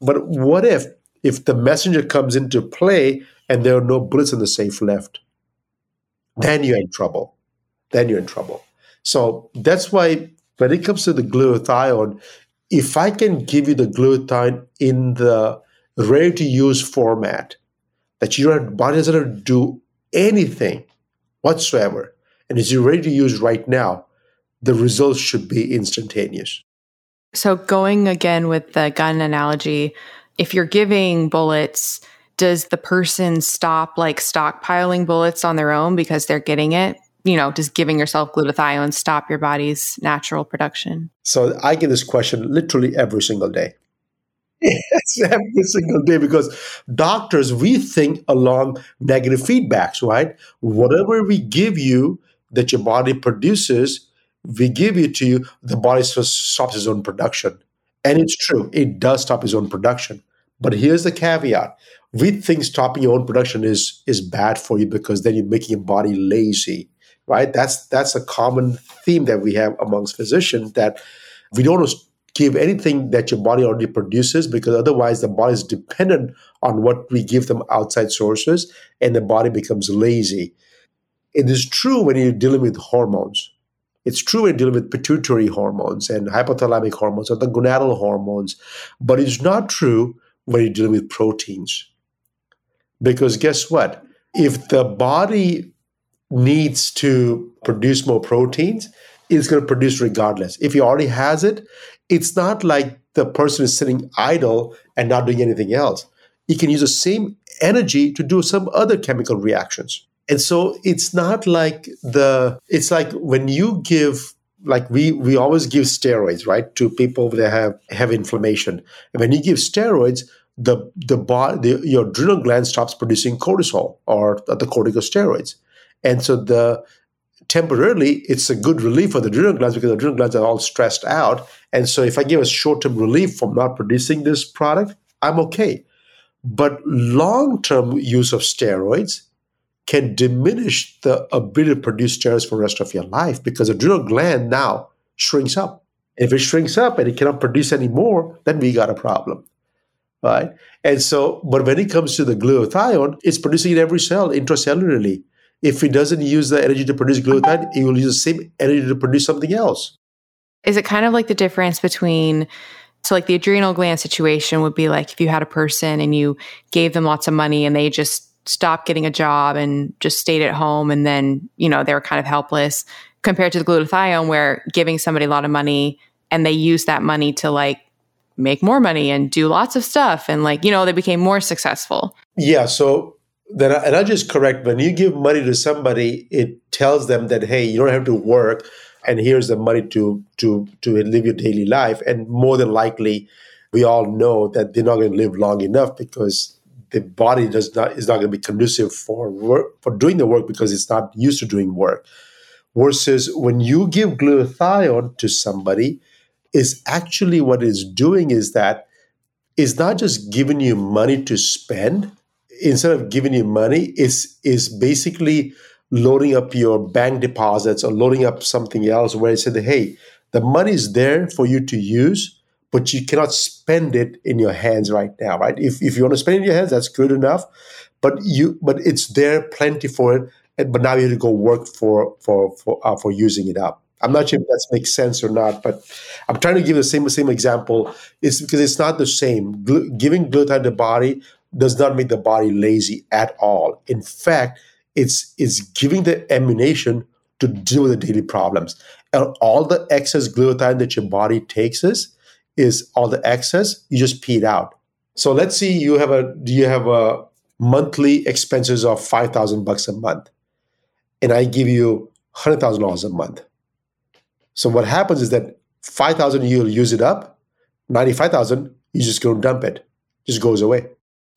but what if if the messenger comes into play and there are no bullets in the safe left? Then you're in trouble. Then you're in trouble. So that's why when it comes to the glutathione if i can give you the glutathione in the ready to use format that your body doesn't do anything whatsoever and is ready to use right now, the results should be instantaneous. So, going again with the gun analogy, if you're giving bullets, does the person stop like stockpiling bullets on their own because they're getting it? You know, just giving yourself glutathione stop your body's natural production? So, I get this question literally every single day. <laughs> Yes, every single day because doctors, we think along negative feedbacks, right? Whatever we give you that your body produces, we give it to you, the body stops its own production. And it's true, it does stop its own production. But here's the caveat. We think stopping your own production is is bad for you because then you're making your body lazy, right? That's that's a common theme that we have amongst physicians that we don't give anything that your body already produces because otherwise the body is dependent on what we give them outside sources and the body becomes lazy. It is true when you're dealing with hormones. It's true when you're dealing with pituitary hormones and hypothalamic hormones or the gonadal hormones, but it's not true when you're dealing with proteins. Because guess what? If the body needs to produce more proteins, it's going to produce regardless. If he already has it, it's not like the person is sitting idle and not doing anything else. He can use the same energy to do some other chemical reactions. And so it's not like the it's like when you give like we we always give steroids, right, to people that have have inflammation. And when you give steroids, the the body the, your adrenal gland stops producing cortisol or the corticosteroids. And so the temporarily it's a good relief for the adrenal glands because the adrenal glands are all stressed out. And so if I give a short-term relief from not producing this product, I'm okay. But long-term use of steroids can diminish the ability to produce steroids for the rest of your life because the adrenal gland now shrinks up. If it shrinks up and it cannot produce anymore, then we got a problem. Right? And so, but when it comes to the glutathione, it's producing in every cell intracellularly. If it doesn't use the energy to produce glutathione, it will use the same energy to produce something else. Is it kind of like the difference between so like the adrenal gland situation would be like if you had a person and you gave them lots of money and they just stopped getting a job and just stayed at home and then, you know, they were kind of helpless compared to the glutathione where giving somebody a lot of money and they use that money to like make more money and do lots of stuff and like, you know, they became more successful. Yeah, so then I, and I just correct when you give money to somebody, it tells them that hey, you don't have to work, and here's the money to to to live your daily life. And more than likely, we all know that they're not going to live long enough because the body does not is not going to be conducive for work for doing the work because it's not used to doing work. Versus when you give glutathione to somebody, is actually what it's doing is that it's not just giving you money to spend. Instead of giving you money, it's is basically loading up your bank deposits or loading up something else where it said, hey, the money is there for you to use, but you cannot spend it in your hands right now, right? If, if you want to spend it in your hands, that's good enough. But you but it's there plenty for it. But now you have to go work for for for uh, for using it up. I'm not sure if that makes sense or not, but I'm trying to give the same same example. It's because it's not the same. Giving glutathione to the body does not make the body lazy at all. In fact, it's it's giving the ammunition to deal with the daily problems. And all the excess glutathione that your body takes is is all the excess you just pee it out. So let's see you have a do you have a monthly expenses of five thousand bucks a month, and I give you hundred thousand dollars a month so what happens is that 5,000 you'll use it up, 95,000 you just go dump it. Just goes away.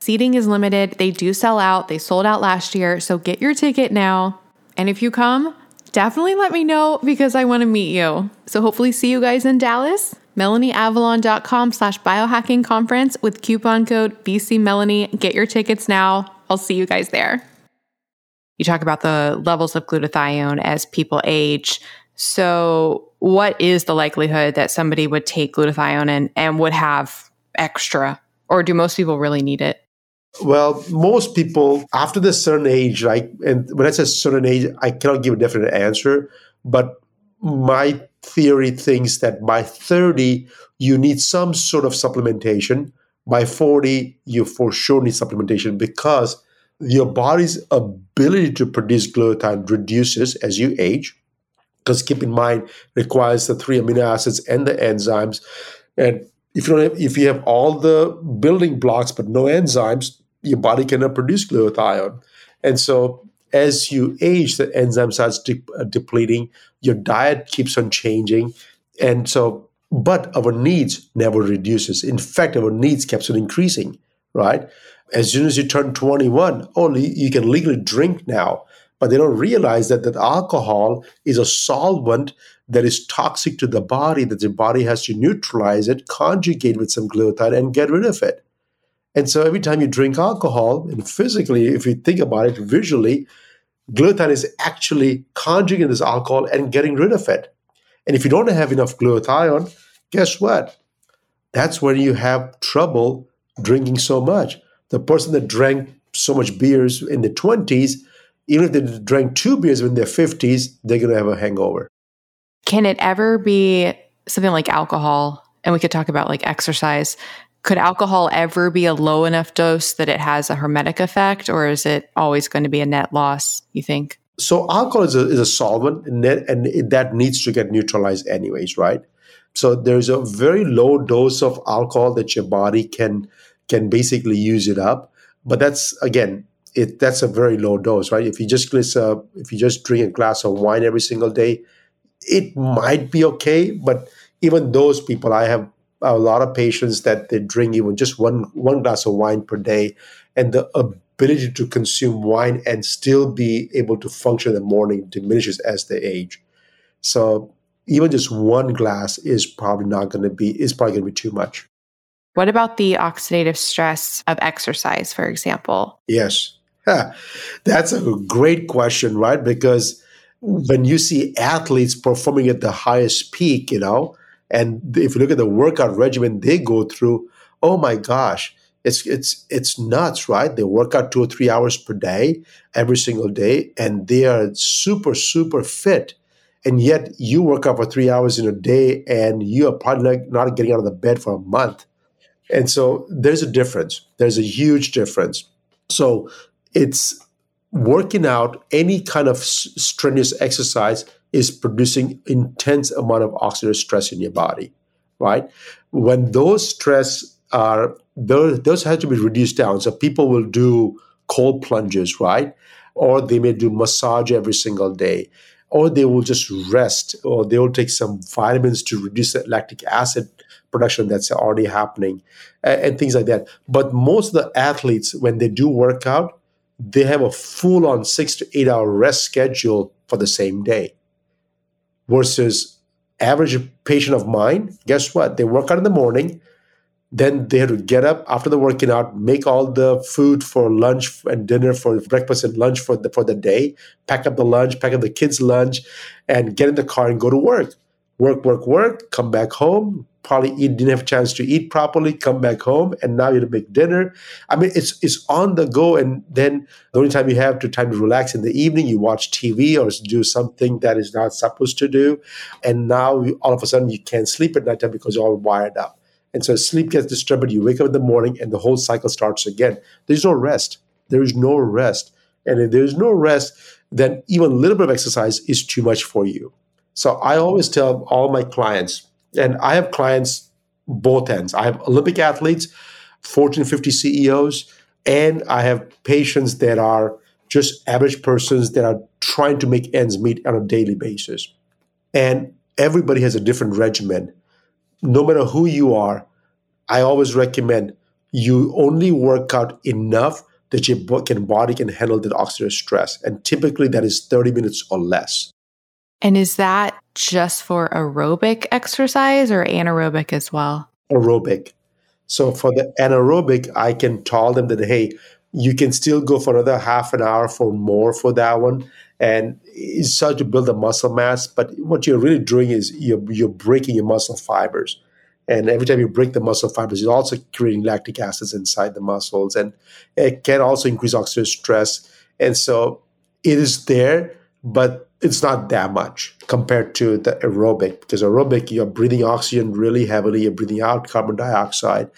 Seating is limited. They do sell out. They sold out last year. So get your ticket now. And if you come, definitely let me know because I want to meet you. So hopefully see you guys in Dallas. MelanieAvalon.com slash biohacking conference with coupon code BCMelanie. Get your tickets now. I'll see you guys there. You talk about the levels of glutathione as people age. So, what is the likelihood that somebody would take glutathione and, and would have extra? Or do most people really need it? Well, most people after the certain age, like, And when I say certain age, I cannot give a definite answer, but my theory thinks that by 30, you need some sort of supplementation. By 40, you for sure need supplementation because your body's ability to produce glutathione reduces as you age. Because keep in mind, requires the three amino acids and the enzymes. And if you don't have, if you have all the building blocks but no enzymes, your body cannot produce glutathione. And so as you age, the enzyme starts de- uh, depleting. Your diet keeps on changing, and so but our needs never reduces. In fact, our needs keeps on increasing. Right? As soon as you turn 21, only you can legally drink now. But they don't realize that that alcohol is a solvent that is toxic to the body. That the body has to neutralize it, conjugate with some glutathione, and get rid of it. And so every time you drink alcohol, and physically, if you think about it visually, glutathione is actually conjugating this alcohol and getting rid of it. And if you don't have enough glutathione, guess what? That's when you have trouble drinking so much. The person that drank so much beers in the 20s, even if they drank two beers in their 50s, they're going to have a hangover. Can it ever be something like alcohol? And we could talk about like exercise could alcohol ever be a low enough dose that it has a hormetic effect, or is it always going to be a net loss, you think? So, alcohol is a, is a solvent, and, that, and that needs to get neutralized anyways, right? So there's a very low dose of alcohol that your body can can basically use it up. But that's again, it that's a very low dose, right? If you just uh, if you just drink a glass of wine every single day, it might be okay. But even those people, I have a lot of patients that they drink even just one one glass of wine per day, and the ability to consume wine and still be able to function in the morning diminishes as they age. So even just one glass is probably not going to be is probably going to be too much. What about the oxidative stress of exercise, for example? Yes. <laughs> That's a great question, right? Because when you see athletes performing at the highest peak, you know, and if you look at the workout regimen they go through, oh my gosh, it's it's it's nuts, right? They work out two or three hours per day, every single day, and they are super, super fit. And yet you work out for three hours in a day and you are probably not getting out of the bed for a month. And so there's a difference. There's a huge difference. So it's working out any kind of strenuous exercise is producing intense amount of oxidative stress in your body, right? When those stress are those, those have to be reduced down. So people will do cold plunges, right? Or they may do massage every single day, or they will just rest, or they will take some vitamins to reduce the lactic acid production that's already happening, and, and things like that. But most of the athletes, when they do workout, they have a full on six to eight hour rest schedule for the same day versus average patient of mine. Guess what? They work out in the morning. Then they have to get up after the working out make all the food for lunch and dinner for breakfast and lunch for the for the day pack up the lunch pack up the kids lunch and get in the car and go to work. Work work work come back home probably eat, didn't have a chance to eat properly, come back home, and now you have to make dinner. I mean, it's it's on the go, and then the only time you have to time to relax in the evening, you watch TV or do something that is not supposed to do, and now you, all of a sudden you can't sleep at night time because you're all wired up, and so sleep gets disturbed. You wake up in the morning, and the whole cycle starts again. There's no rest. There is no rest, and if there's no rest, then even a little bit of exercise is too much for you. So I always tell all my clients and I have clients both ends. I have Olympic athletes, Fortune 50 CEOs, and I have patients that are just average persons that are trying to make ends meet on a daily basis. And everybody has a different regimen. No matter who you are, I always recommend you only work out enough that your body can handle the oxidative stress. And typically that is 30 minutes or less. And is that just for aerobic exercise or anaerobic as well? Aerobic. So for the anaerobic, I can tell them that, hey, you can still go for another half an hour for more for that one. And it's start to build the muscle mass. But what you're really doing is you're, you're breaking your muscle fibers. And every time you break the muscle fibers, you're also creating lactic acids inside the muscles. And it can also increase oxidative stress. And so it is there, but it's not that much compared to the aerobic because aerobic you're breathing oxygen really heavily you're breathing out carbon dioxide.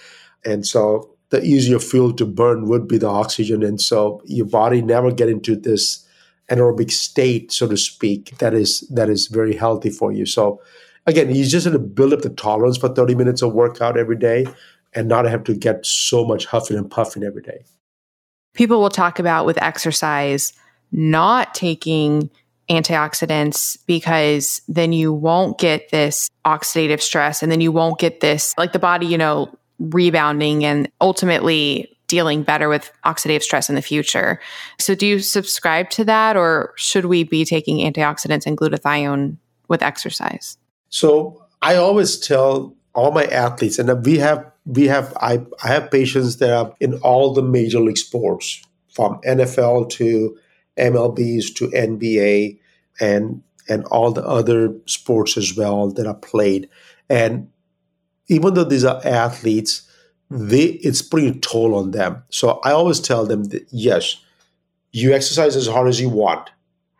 And so the easier fuel to burn would be the oxygen. And so your body never get into this anaerobic state so to speak that is that is very healthy for you. So again you just have to build up the tolerance for 30 minutes of workout every day and not have to get so much huffing and puffing every day. People will talk about with exercise not taking antioxidants because then you won't get this oxidative stress and then you won't get this, like the body, you know, rebounding and ultimately dealing better with oxidative stress in the future. So, do you subscribe to that, or should we be taking antioxidants and glutathione with exercise? So, I always tell all my athletes, and we have we have I, I have patients that are in all the major league sports, from NFL to MLBs to NBA and and all the other sports as well that are played. And even though these are athletes, they it's pretty toll on them. So I always tell them that yes, you exercise as hard as you want,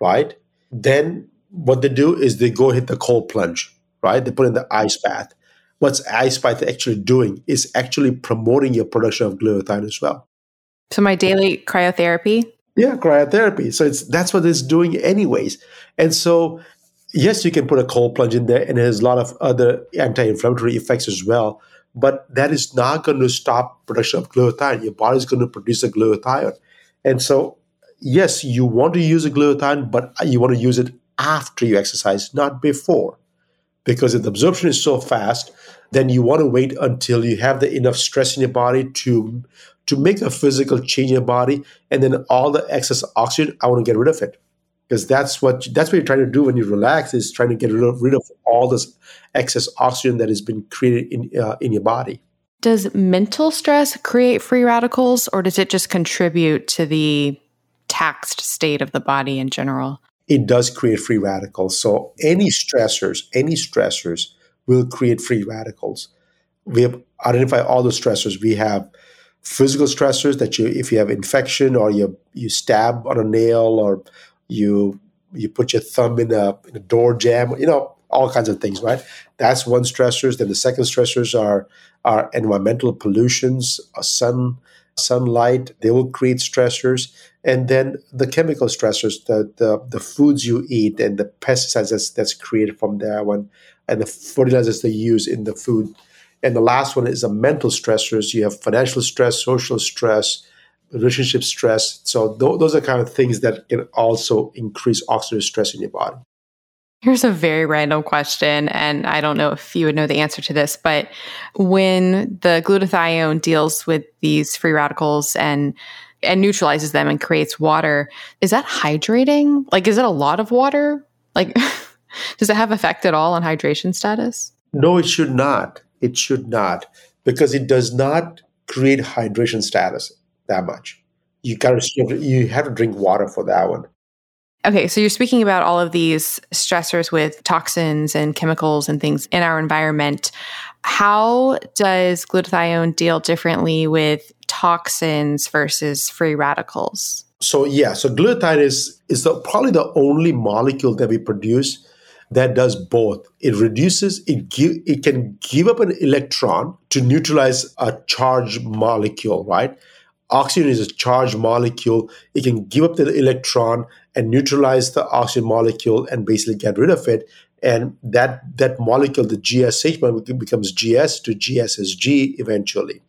right? Then what they do is they go hit the cold plunge, right? They put in the ice bath. What's ice bath actually doing is actually promoting your production of glutathione as well. So my daily cryotherapy yeah, cryotherapy. So it's that's what it's doing anyways. And so yes, you can put a cold plunge in there, and it has a lot of other anti-inflammatory effects as well. But that is not going to stop production of glutathione. Your body is going to produce a glutathione, and so yes, you want to use a glutathione, but you want to use it after you exercise, not before, because if the absorption is so fast, then you want to wait until you have the enough stress in your body to to make a physical change in your body, and then all the excess oxygen, I want to get rid of it because that's what that's what you're trying to do when you relax is trying to get rid of, rid of all this excess oxygen that has been created in uh, in your body. Does mental stress create free radicals, or does it just contribute to the taxed state of the body in general? It does create free radicals. So any stressors, any stressors will create free radicals. We have identified all the stressors. We have physical stressors that you, if you have infection or you you stab on a nail or you you put your thumb in a, in a door jam, you know, all kinds of things, right? That's one stressors. Then the second stressors are are environmental pollutions, uh, sun sunlight. They will create stressors, and then the chemical stressors, the the, the foods you eat, and the pesticides that's, that's created from that one, and the fertilizers they use in the food. And the last one is the mental stressors. You have financial stress, social stress, relationship stress. So th- those are kind of things that can also increase oxidative stress in your body. Here's a very random question, and I don't know if you would know the answer to this, but when the glutathione deals with these free radicals and and neutralizes them and creates water, is that hydrating? Like, is it a lot of water? Like, <laughs> does it have effect at all on hydration status? No, it should not. It should not because it does not create hydration status that much. You got to you have to drink water for that one. Okay, so you're speaking about all of these stressors with toxins and chemicals and things in our environment. How does glutathione deal differently with toxins versus free radicals? So yeah, so glutathione is is the, probably the only molecule that we produce that does both. It reduces it give it can give up an electron to neutralize a charged molecule, right? Oxygen is a charged molecule. It can give up the electron and neutralize the oxygen molecule and basically get rid of it. And that, that molecule, the GSH becomes GS to GSSG eventually.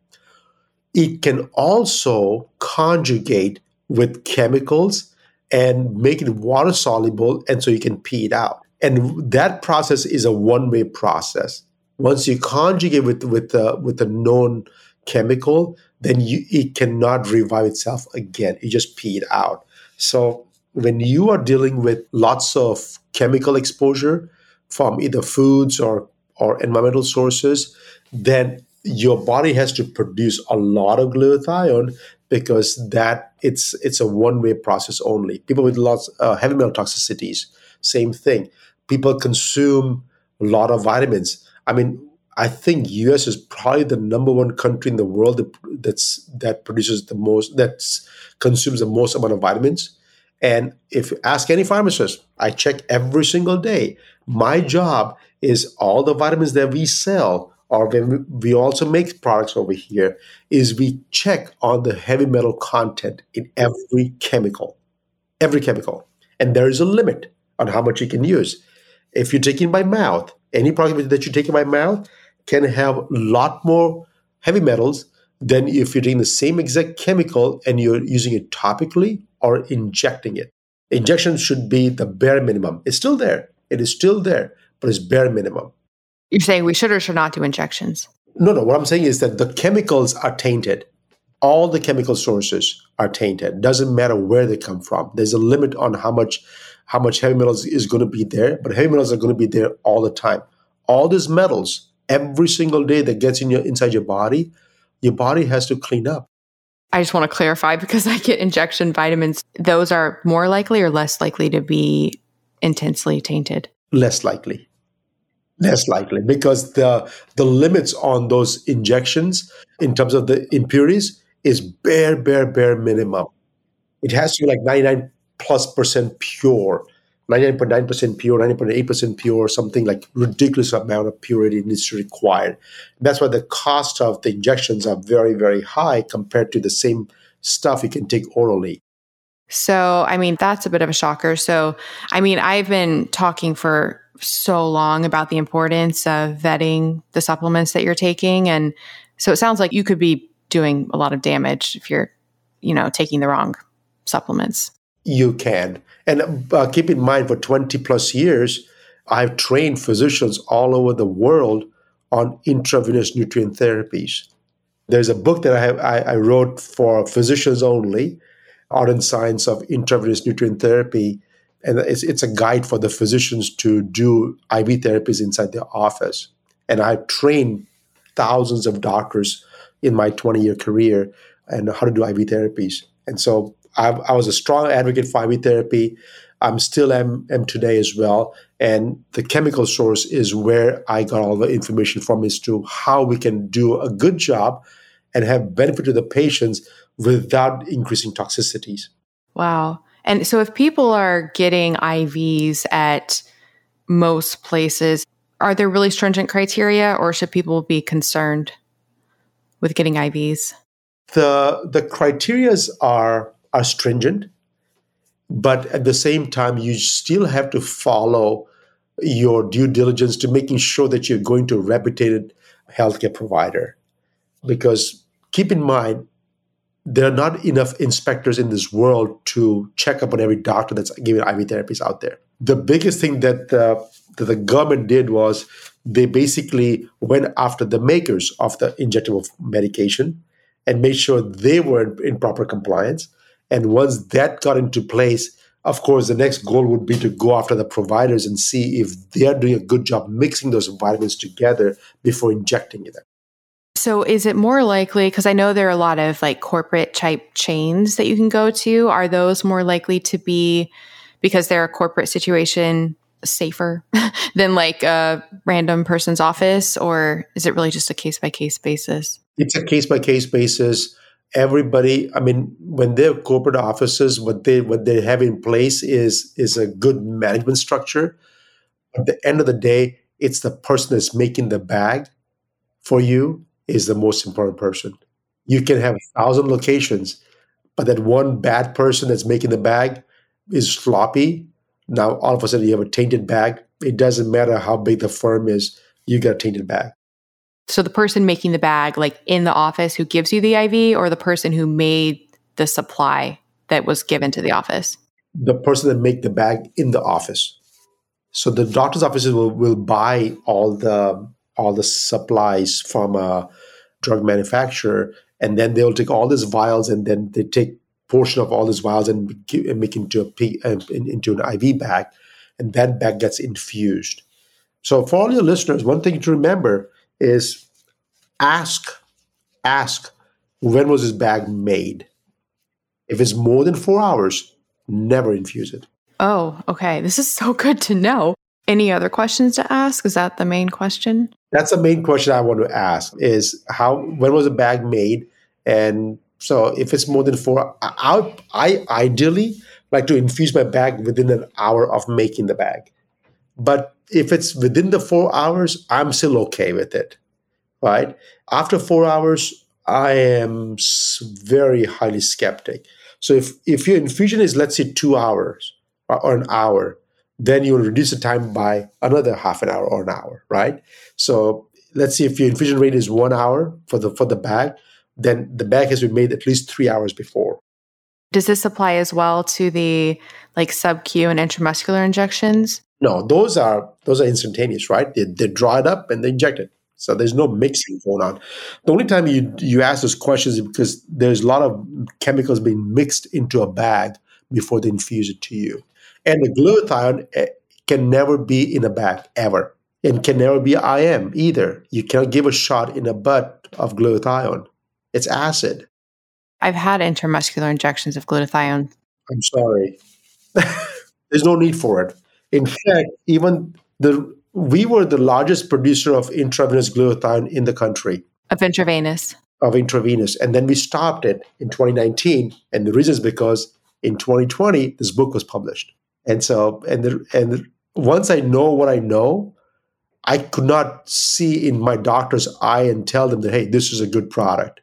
It can also conjugate with chemicals and make it water soluble, and so you can pee it out. And that process is a one way process. Once you conjugate with with the with the known chemical, then you, it cannot revive itself again. You just pee it out. So when you are dealing with lots of chemical exposure from either foods or or environmental sources, then your body has to produce a lot of glutathione because that it's it's a one way process only. People with lots uh, heavy metal toxicities, same thing. People consume a lot of vitamins. I mean, I think US is probably the number one country in the world that, that's that produces the most that consumes the most amount of vitamins. And if you ask any pharmacist, I check every single day. My job is all the vitamins that we sell, or when we also make products over here, is we check on the heavy metal content in every chemical, every chemical, and there is a limit on how much you can use. If you're taking by mouth, any product that you take in by mouth, can have a lot more heavy metals than if you're taking the same exact chemical and you're using it topically or injecting it. Injection should be the bare minimum. It's still there. It is still there, but it's bare minimum. You're saying we should or should not do injections? No, no. What I'm saying is that the chemicals are tainted. All the chemical sources are tainted. Doesn't matter where they come from. There's a limit on how much how much heavy metals is going to be there, but heavy metals are going to be there all the time. All these metals every single day that gets in your inside your body, your body has to clean up. I just want to clarify because I get injection vitamins. Those are more likely or less likely to be intensely tainted? Less likely. Less likely because the the limits on those injections in terms of the impurities is bare, bare, bare minimum. It has to be like 99 plus percent pure 99.9% pure, 90.8% pure, something like ridiculous amount of purity needs to required. That's why the cost of the injections are very, very high compared to the same stuff you can take orally. So, I mean, that's a bit of a shocker. So, I mean, I've been talking for so long about the importance of vetting the supplements that you're taking. And so it sounds like you could be doing a lot of damage if you're, you know, taking the wrong supplements. You can. And uh, keep in mind, for 20 plus years, I've trained physicians all over the world on intravenous nutrient therapies. There's a book that I, have, I, I wrote for physicians only, Art and Science of Intravenous Nutrient Therapy. And it's, it's a guide for the physicians to do IV therapies inside their office. And I've trained thousands of doctors in my 20 year career and how to do IV therapies. And so I, I was a strong advocate for IV therapy. I'm still am, am today as well. And the chemical source is where I got all the information from as to how we can do a good job and have benefit to the patients without increasing toxicities. Wow. And so if people are getting IVs at most places, are there really stringent criteria or should people be concerned with getting IVs? The the criterias are are stringent, but at the same time you still have to follow your due diligence to making sure that you're going to a reputed healthcare provider. Because keep in mind, there are not enough inspectors in this world to check up on every doctor that's giving IV therapies out there. The biggest thing that, uh, that the government did was they basically went after the makers of the injectable medication and made sure they were in proper compliance. And once that got into place, of course, the next goal would be to go after the providers and see if they are doing a good job mixing those vitamins together before injecting them. So, is it more likely? Because I know there are a lot of like corporate type chains that you can go to. Are those more likely to be because they're a corporate situation safer <laughs> than like a random person's office, or is it really just a case by case basis? It's a case by case basis everybody i mean when they're corporate offices what they what they have in place is is a good management structure at the end of the day it's the person that's making the bag for you is the most important person. You can have a thousand locations but that one bad person that's making the bag is sloppy now all of a sudden you have a tainted bag. It doesn't matter how big the firm is you got a tainted bag so the person making the bag, like in the office who gives you the IV, or the person who made the supply that was given to the office? The person that make the bag in the office. So the doctor's offices will, will buy all the all the supplies from a drug manufacturer, and then they'll take all these vials and then they take portion of all these vials and, and make into a uh, into an IV bag, and that bag gets infused. So for all your listeners, one thing to remember is ask, ask, when was this bag made? If it's more than four hours, never infuse it. Oh, okay. This is so good to know. Any other questions to ask? Is that the main question? That's the main question I want to ask is how when was the bag made? And so if it's more than four I, I ideally like to infuse my bag within an hour of making the bag. But if it's within the four hours, I'm still okay with it, right? After four hours, I am very highly skeptic. So if, if your infusion is, let's say, two hours or an hour, then you will reduce the time by another half an hour or an hour, right? So let's see if your infusion rate is one hour for the for the bag, then the bag has been made at least three hours before. Does this apply as well to the like sub Q and intramuscular injections? No, those are those are instantaneous, right? They, they draw it up and they inject it. So there's no mixing going on. The only time you you ask those questions is because there's a lot of chemicals being mixed into a bag before they infuse it to you. And the glutathione eh, can never be in a bag ever, and can never be IM either. You cannot give a shot in a butt of glutathione. It's acid. I've had intramuscular injections of glutathione. I'm sorry. <laughs> there's no need for it. In fact, even the we were the largest producer of intravenous glutathione in the country. Of intravenous. Of intravenous. And then we stopped it in 2019. And the reason is because in 2020, this book was published. And so, and the, and the, once I know what I know, I could not see in my doctor's eye and tell them that, hey, this is a good product.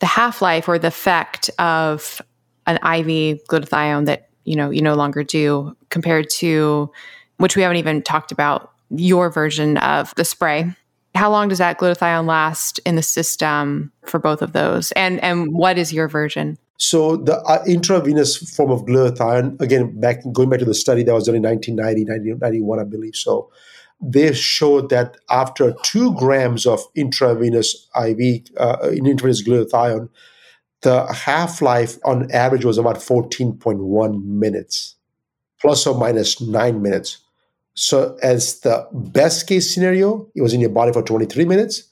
The half life or the effect of an IV glutathione that you know you no longer do compared to which we haven't even talked about your version of the spray. How long does that glutathione last in the system for both of those? And and what is your version? So the uh, intravenous form of glutathione, again, back going back to the study that was done in 1990, 1991, I believe. So they showed that after two grams of intravenous IV, uh, intravenous glutathione, the half life on average was about 14.1 minutes, plus or minus nine minutes. So, as the best case scenario, it was in your body for 23 minutes.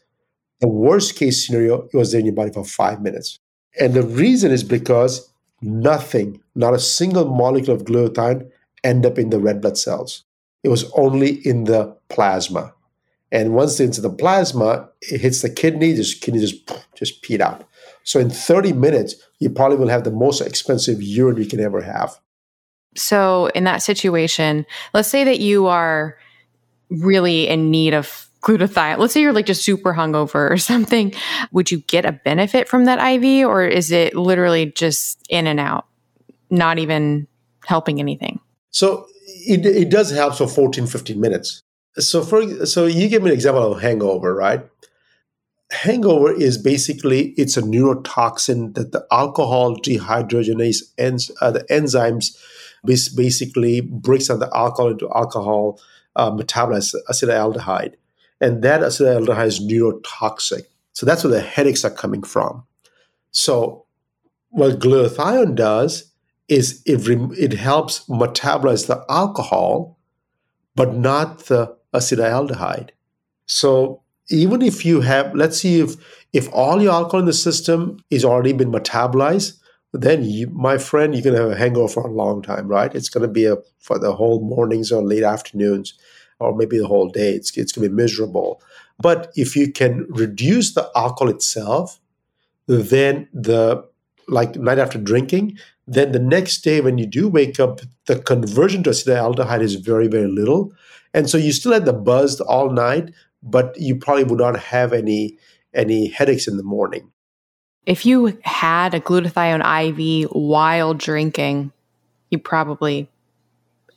The worst case scenario, it was in your body for five minutes. And the reason is because nothing, not a single molecule of glutathione, end up in the red blood cells. It was only in the plasma. And once it's in the plasma, it hits the kidney, just kidney just, just peed out. So in 30 minutes, you probably will have the most expensive urine you can ever have. So in that situation, let's say that you are really in need of glutathione. Let's say you're like just super hungover or <laughs> something. Would you get a benefit from that IV or is it literally just in and out, not even helping anything? So it, it does help for 14, 15 minutes. So for so you give me an example of hangover, right? Hangover is basically it's a neurotoxin that the alcohol dehydrogenase ens, uh, the enzymes basically breaks down the alcohol into alcohol uh, metabolized acetaldehyde. And that acetaldehyde is neurotoxic. So that's where the headaches are coming from. So what glutathione does is it, it helps metabolize the alcohol but not the acetaldehyde. So even if you have, let's see if if all your alcohol in the system is already been metabolized, then you, my friend, you're gonna have a hangover for a long time, right? It's gonna be a for the whole mornings or late afternoons, or maybe the whole day. It's it's gonna be miserable. But if you can reduce the alcohol itself, then the like night after drinking, then the next day when you do wake up, the conversion to acetaldehyde is very, very little. And so you still had the buzz all night, but you probably would not have any any headaches in the morning. If you had a glutathione IV while drinking, you probably,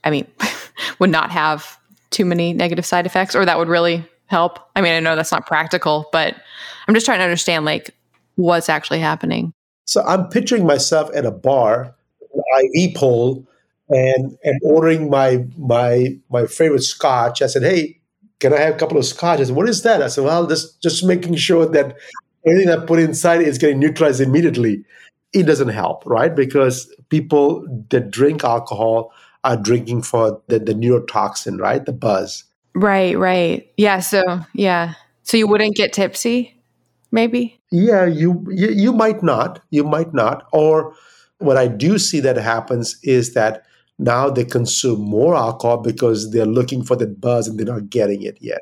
I mean, <laughs> would not have too many negative side effects, or that would really help. I mean, I know that's not practical, but I'm just trying to understand like what's actually happening. So I'm picturing myself at a bar, IV pole, and and ordering my my my favorite scotch. I said, "Hey, can I have a couple of scotch? I said, what is that? I said, well, just, just making sure that anything I put inside is getting neutralized immediately. It doesn't help, right? Because people that drink alcohol are drinking for the, the neurotoxin, right? The buzz. Right, right. Yeah. So, yeah. So you wouldn't get tipsy, maybe? Yeah, you, you, you might not. You might not. Or what I do see that happens is that now they consume more alcohol because they're looking for that buzz and they're not getting it yet.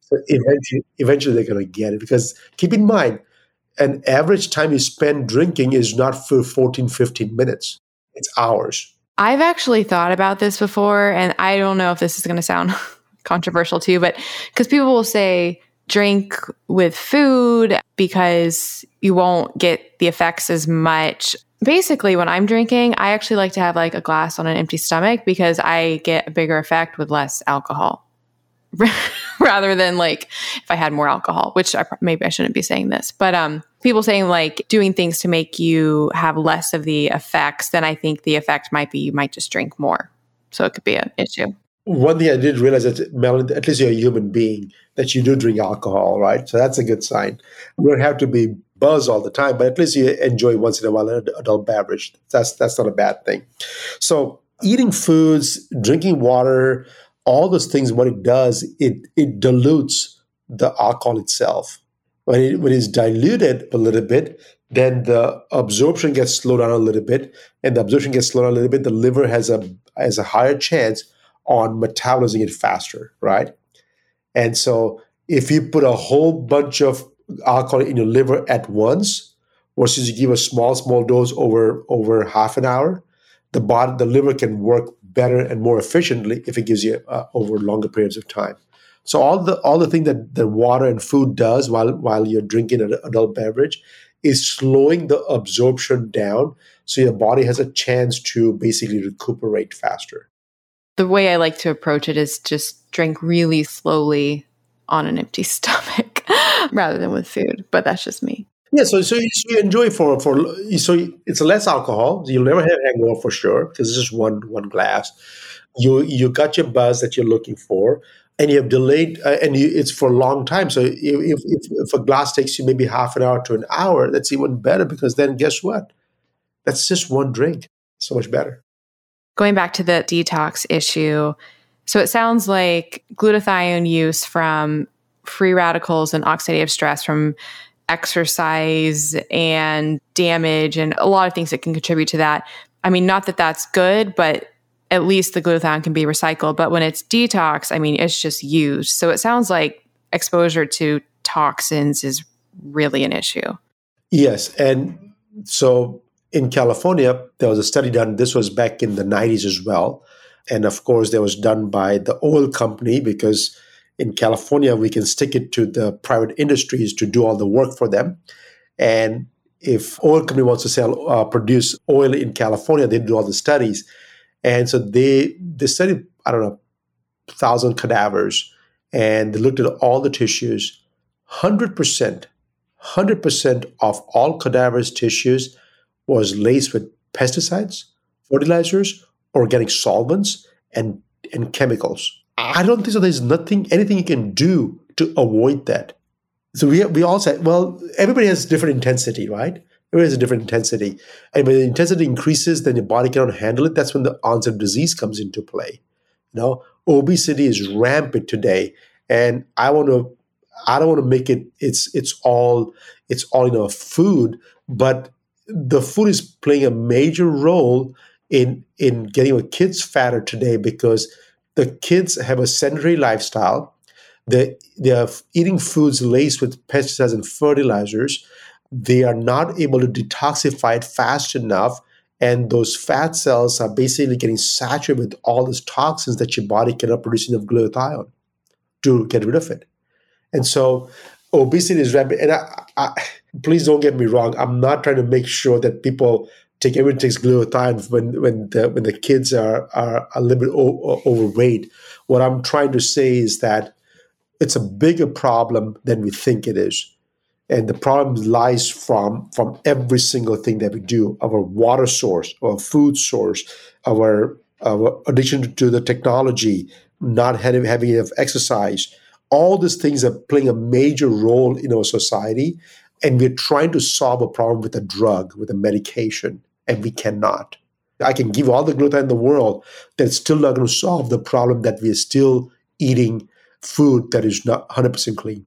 So eventually, eventually they're going to get it because keep in mind, an average time you spend drinking is not for 14, 15 minutes. It's hours. I've actually thought about this before, and I don't know if this is going to sound <laughs> controversial too, but because people will say drink with food because you won't get the effects as much basically when I'm drinking, I actually like to have like a glass on an empty stomach because I get a bigger effect with less alcohol <laughs> rather than like if I had more alcohol, which I, maybe I shouldn't be saying this, but um, people saying like doing things to make you have less of the effects, then I think the effect might be you might just drink more. So it could be an issue. One thing I did realize that Melanie, at least you're a human being, that you do drink alcohol, right? So that's a good sign. We don't have to be buzz all the time, but at least you enjoy once in a while an adult beverage. That's that's not a bad thing. So eating foods, drinking water, all those things, what it does, it it dilutes the alcohol itself. When it when it's diluted a little bit, then the absorption gets slowed down a little bit, and the absorption gets slowed down a little bit. The liver has a has a higher chance on metabolizing it faster, right? And so if you put a whole bunch of alcohol in your liver at once. Versus you give a small small dose over over half an hour the body the liver can work better and more efficiently if it gives you uh, over longer periods of time. So all the all the thing that the water and food does while while you're drinking an adult beverage is slowing the absorption down So your body has a chance to basically recuperate faster. The way I like to approach it is just drink really slowly on an empty <laughs> stomach <laughs> rather than with food. But that's just me. Yeah, so so you, so you enjoy for for so it's less alcohol. You'll never have hangover for sure because it's just one one glass. You you got your buzz that you're looking for, and you have delayed, uh, and you, it's for a long time. So if, if if a glass takes you maybe half an hour to an hour, that's even better because then guess what? That's just one drink. So much better. Going back to the detox issue, so it sounds like glutathione use from free radicals and oxidative stress from exercise and damage and a lot of things that can contribute to that. I mean, not that that's good, but at least the glutathione can be recycled. But when it's detox, I mean, it's just used. So it sounds like exposure to toxins is really an issue. Yes. And so in California, there was a study done. This was back in the 90s as well. And of course, that was done by the oil company because in California, we can stick it to the private industries to do all the work for them. And if oil company wants to sell uh, produce oil in California, they do all the studies. And so they they studied I don't know thousand cadavers, and they looked at all the tissues. Hundred percent, hundred percent of all cadavers tissues was laced with pesticides, fertilizers, organic solvents, and and chemicals. I don't think so. There's nothing, anything you can do to avoid that. So we we all say, well, everybody has different intensity, right? Everybody has a different intensity, and when the intensity increases, then your body cannot handle it. That's when the onset of disease comes into play. You know, obesity is rampant today, and I want to, I don't want to make it. It's it's all it's all in our food, but the food is playing a major role in in getting our kids fatter today because the kids have a sedentary lifestyle. They, they are eating foods laced with pesticides and fertilizers. They are not able to detoxify it fast enough. And those fat cells are basically getting saturated with all these toxins that your body cannot produce enough glutathione to get rid of it. And so obesity is rampant. And I, I, please don't get me wrong. I'm not trying to make sure that people take everyone takes glutathione when when the when the kids are are a little bit o- overweight. What I'm trying to say is that it's a bigger problem than we think it is, and the problem lies from from every single thing that we do: our water source, our food source, our our addiction to the technology, not having having enough exercise. All these things are playing a major role in our society, and we're trying to solve a problem with a drug, with a medication, and we cannot. I can give all the glutathione in the world, that's still not going to solve the problem that we're still eating food that is not 100% clean.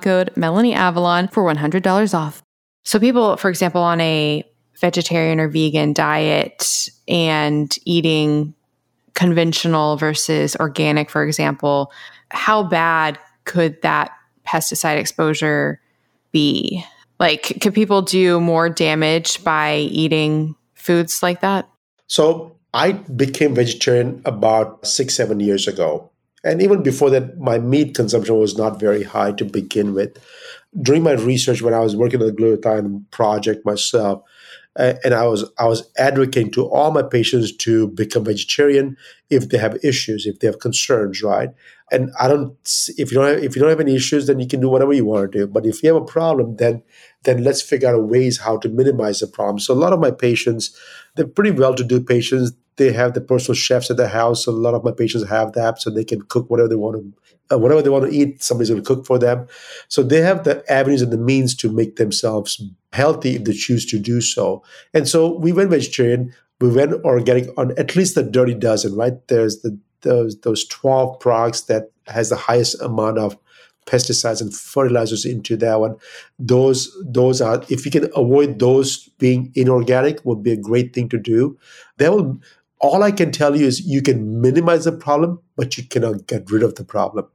code Melanie Avalon for $100 off. So people, for example, on a vegetarian or vegan diet and eating conventional versus organic, for example, how bad could that pesticide exposure be? Like, could people do more damage by eating foods like that? So, I became vegetarian about six, seven years ago. And even before that, my meat consumption was not very high to begin with. During my research, when I was working on the glutathione project myself, and I was I was advocating to all my patients to become vegetarian if they have issues, if they have concerns, right? And I don't if you don't have, if you don't have any issues, then you can do whatever you want to do. But if you have a problem, then then let's figure out ways how to minimize the problem. So a lot of my patients, they're pretty well-to-do patients. They have the personal chefs at the house. So a lot of my patients have that, so they can cook whatever they want to uh, whatever they want to eat, somebody's going to cook for them. So they have the avenues and the means to make themselves healthy if they choose to do so. And so we went vegetarian. We went organic on at least the dirty dozen, right? There's the those those 12 products that has the highest amount of pesticides and fertilizers into that one. Those those are if you can avoid those being inorganic would be a great thing to do. That will all I can tell you is you can minimize the problem, but you cannot get rid of the problem.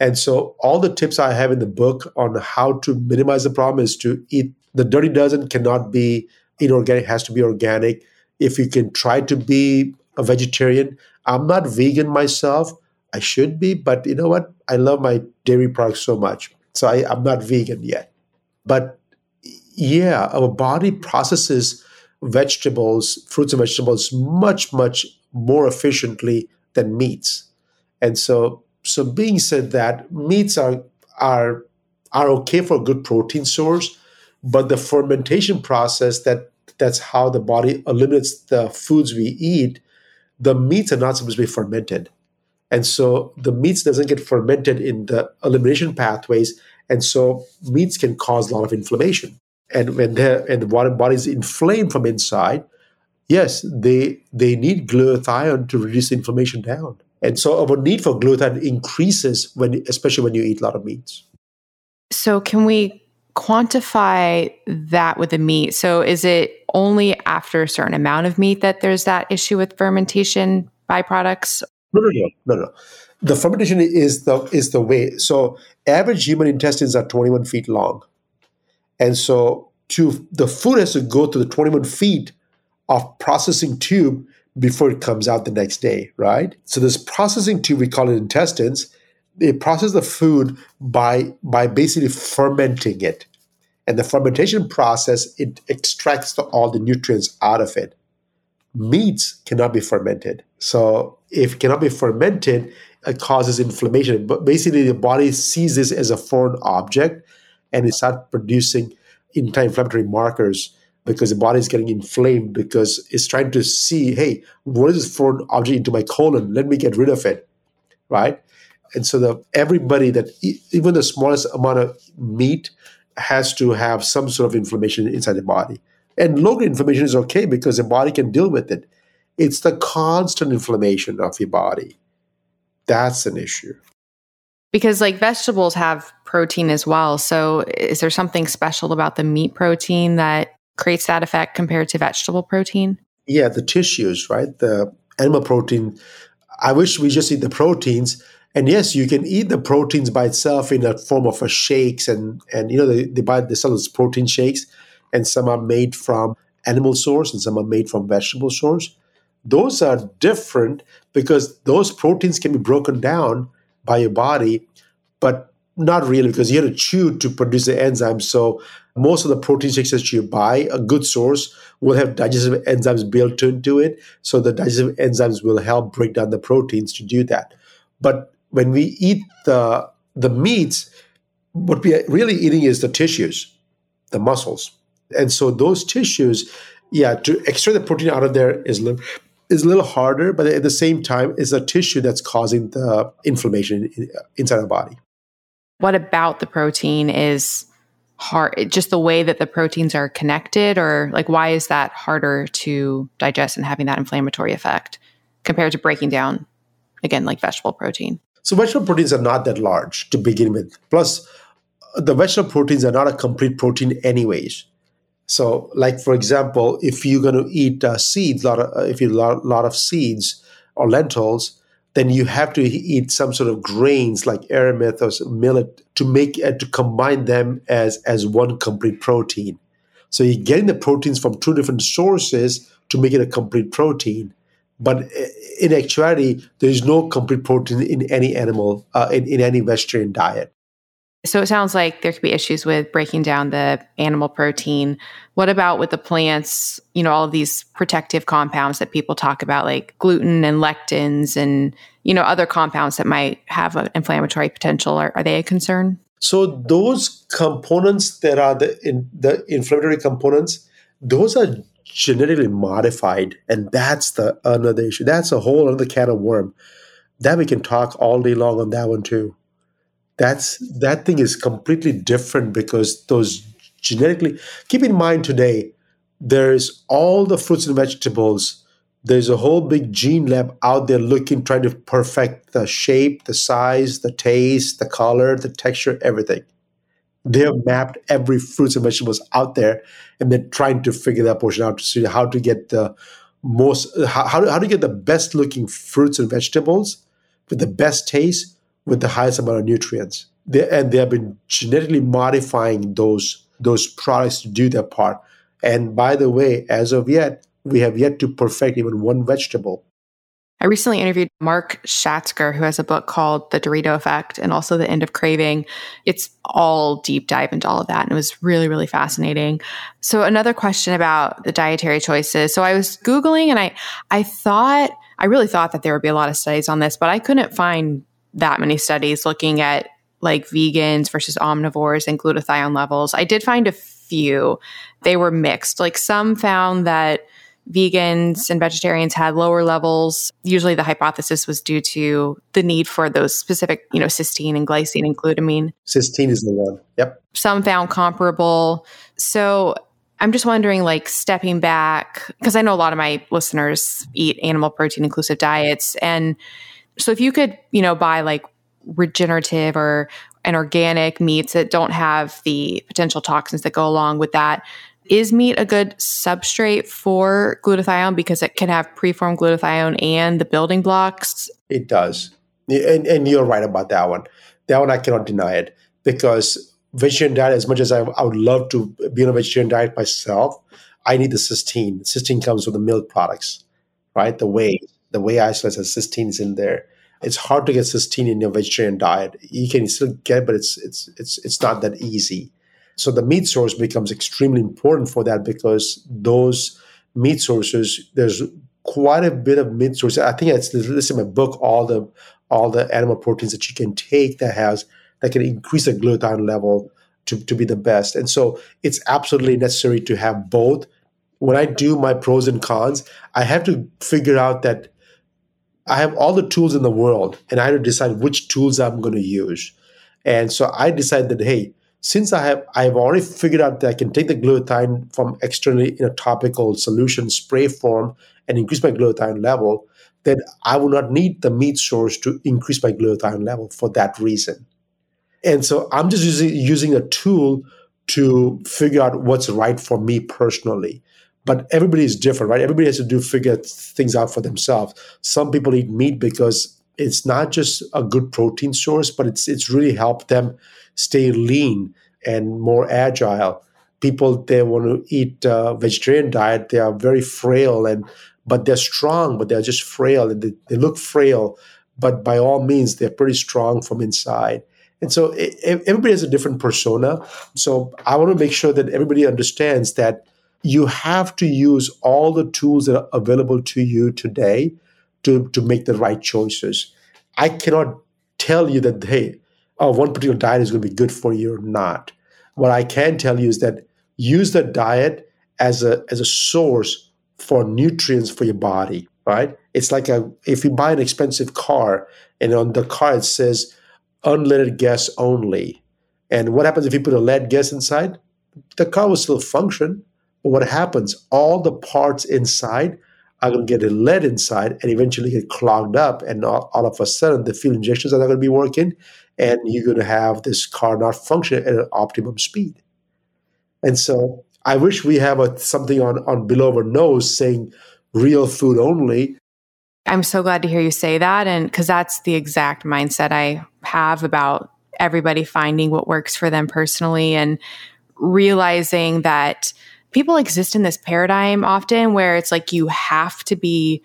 And so all the tips I have in the book on how to minimize the problem is to eat the dirty dozen cannot be inorganic, has to be organic. If you can try to be a vegetarian, I'm not vegan myself. I should be, but you know what? I love my dairy products so much. So I, I'm not vegan yet. But yeah, our body processes vegetables, fruits and vegetables much, much more efficiently than meats. And so so being said that meats are are are okay for a good protein source, but the fermentation process that that's how the body eliminates the foods we eat. The meats are not supposed to be fermented, and so the meats doesn't get fermented in the elimination pathways, and so meats can cause a lot of inflammation. And when the and the body is inflamed from inside, yes, they they need glutathione to reduce inflammation down. And so our need for glutathione increases when especially when you eat a lot of meats. So can we quantify that with the meat? So is it only after a certain amount of meat that there's that issue with fermentation byproducts? No, no, no, no, no. The fermentation is the is the way. So average human intestines are 21 feet long. And so to the food has to go through the 21 feet of processing tube before it comes out the next day, right? So this processing tube, we call it intestines, they process the food by by basically fermenting it. And the fermentation process, it extracts the, all the nutrients out of it. Meats cannot be fermented. So if it cannot be fermented, it causes inflammation. But basically the body sees this as a foreign object and it starts producing anti-inflammatory markers because the body is getting inflamed because it's trying to see, hey, what is this foreign object into my colon? Let me get rid of it, right? And so the everybody that even the smallest amount of meat has to have some sort of inflammation inside the body. And local inflammation is okay because the body can deal with it. It's the constant inflammation of your body that's an issue. Because like vegetables have protein as well. So is there something special about the meat protein that creates that effect compared to vegetable protein? Yeah, the tissues, right? The animal protein. I wish we just eat the proteins. And yes, you can eat the proteins by itself in a form of a shakes and and you know they, they buy they sell those protein shakes and some are made from animal source and some are made from vegetable source. Those are different because those proteins can be broken down by your body, but not really because you have to chew to produce the enzymes. So most of the protein shakes that you buy, a good source, will have digestive enzymes built into it. So the digestive enzymes will help break down the proteins to do that. But when we eat the the meats, what we are really eating is the tissues, the muscles. And so those tissues, yeah, to extract the protein out of there is little, is a little harder, but at the same time, it's a tissue that's causing the inflammation uh, inside the body. What about the protein is hard? Just the way that the proteins are connected, or like why is that harder to digest and having that inflammatory effect compared to breaking down, again, like vegetable protein? So, vegetable proteins are not that large to begin with. Plus, the vegetable proteins are not a complete protein, anyways. So, like for example, if you're going to eat uh, seeds, lot of, uh, if you lot, lot of seeds or lentils, then you have to eat some sort of grains like amaranth or millet to make uh, to combine them as as one complete protein. So you're getting the proteins from two different sources to make it a complete protein. But in actuality, there is no complete protein in any animal, uh, in, in any vegetarian diet. So it sounds like there could be issues with breaking down the animal protein. What about with the plants? You know, all of these protective compounds that people talk about, like gluten and lectins and, you know, other compounds that might have an inflammatory potential. Are, are they a concern? So those components that are the, in, the inflammatory components, those are genetically modified. And that's the another issue. That's a whole other can of worm. That we can talk all day long on that one too that's that thing is completely different because those genetically keep in mind today there's all the fruits and vegetables. There's a whole big gene lab out there looking trying to perfect the shape the size the taste the color the texture everything. They have mapped every fruits and vegetables out there and they're trying to figure that portion out to see how to get the most how, how to get the best looking fruits and vegetables with the best taste with the highest amount of nutrients. They, and they have been genetically modifying those those products to do their part. And by the way, as of yet, we have yet to perfect even one vegetable. I recently interviewed Mark Schatzker, who has a book called The Dorito Effect and also The End of Craving. It's all deep dive into all of that. And it was really, really fascinating. So another question about the dietary choices. So I was Googling and I I thought I really thought that there would be a lot of studies on this, but I couldn't find that many studies looking at like vegans versus omnivores and glutathione levels. I did find a few. They were mixed. Like some found that vegans and vegetarians had lower levels. Usually the hypothesis was due to the need for those specific, you know, cysteine and glycine and glutamine. Cysteine is the one. Yep. Some found comparable. So I'm just wondering, like, stepping back, because I know a lot of my listeners eat animal protein inclusive diets. And so if you could, you know, buy like regenerative or an organic meats that don't have the potential toxins that go along with that, is meat a good substrate for glutathione because it can have preformed glutathione and the building blocks? It does. And, and you're right about that one. That one I cannot deny it because vegetarian diet, as much as I, I would love to be on a vegetarian diet myself, I need the cysteine. Cysteine comes from the milk products, right? The whey, the whey isolate has cysteine is in there. It's hard to get cysteine in your vegetarian diet. You can still get, but it's it's it's it's not that easy. So the meat source becomes extremely important for that because those meat sources, there's quite a bit of meat sources. I think it's listed in my book, all the all the animal proteins that you can take that has that can increase the glutathione level to, to be the best. And so it's absolutely necessary to have both. When I do my pros and cons, I have to figure out that I have all the tools in the world and I have to decide which tools I'm going to use. And so I decided that, hey, since I have I've already figured out that I can take the glutathione from externally in a topical solution spray form and increase my glutathione level, then I will not need the meat source to increase my glutathione level for that reason. And so I'm just using using a tool to figure out what's right for me personally. But everybody is different, right? Everybody has to do figure things out for themselves. Some people eat meat because it's not just a good protein source, but it's it's really helped them stay lean and more agile. People they want to eat a vegetarian diet, they are very frail and but they're strong, but they're just frail and they, they look frail. But by all means, they're pretty strong from inside. And so it, everybody has a different persona. So I want to make sure that everybody understands that you have to use all the tools that are available to you today to, to make the right choices. I cannot tell you that, hey, oh, one particular diet is going to be good for you or not. What I can tell you is that use the diet as a as a source for nutrients for your body, right? It's like a if you buy an expensive car and on the car it says unleaded gas only. And what happens if you put a lead gas inside? The car will still function. But what happens? All the parts inside are going to get a lead inside and eventually get clogged up. And all, all, of a sudden, the fuel injections are not going to be working and you're going to have this car not function at an optimum speed. And so I wish we have a, something on, on below our nose saying real food only. I'm so glad to hear you say that. And because that's the exact mindset I have about everybody finding what works for them personally and realizing that people exist in this paradigm often where it's like you have to be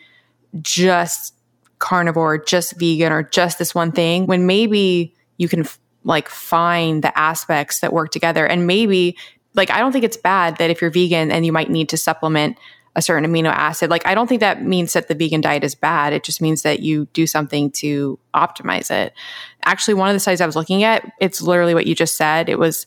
just carnivore, just vegan, or just this one thing when maybe you can f- like find the aspects that work together. And maybe, like, I don't think it's bad that if you're vegan and you might need to supplement a certain amino acid, like, I don't think that means that the vegan diet is bad. It just means that you do something to optimize it. Actually, one of the studies I was looking at, it's literally what you just said. It was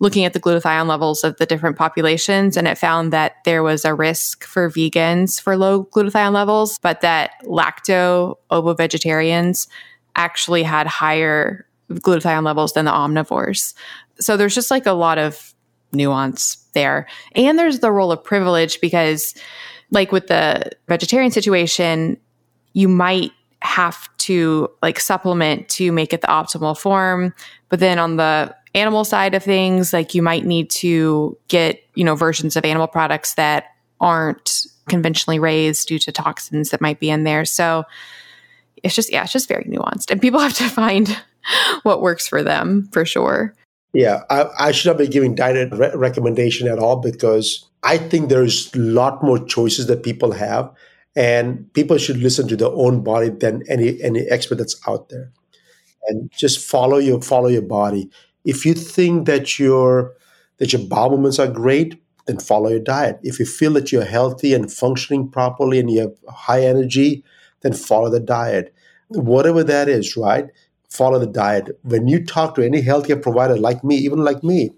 looking at the glutathione levels of the different populations and it found that there was a risk for vegans for low glutathione levels but that lacto ovo vegetarians actually had higher glutathione levels than the omnivores. So there's just like a lot of nuance there. And there's the role of privilege because, like with the vegetarian situation, you might have to like supplement to make it the optimal form. But then on the animal side of things, like you might need to get, you know, versions of animal products that aren't conventionally raised due to toxins that might be in there. So it's just, yeah, it's just very nuanced. And people <laughs> have to find what works for them for sure. Yeah, I, I should not be giving diet re- recommendation at all because I think there's a lot more choices that people have, and people should listen to their own body than any any expert that's out there, and just follow your follow your body. If you think that your that your bowel movements are great, then follow your diet. If you feel that you're healthy and functioning properly and you have high energy, then follow the diet. Whatever that is, right? Follow the diet. When you talk to any healthcare provider like me, even like me,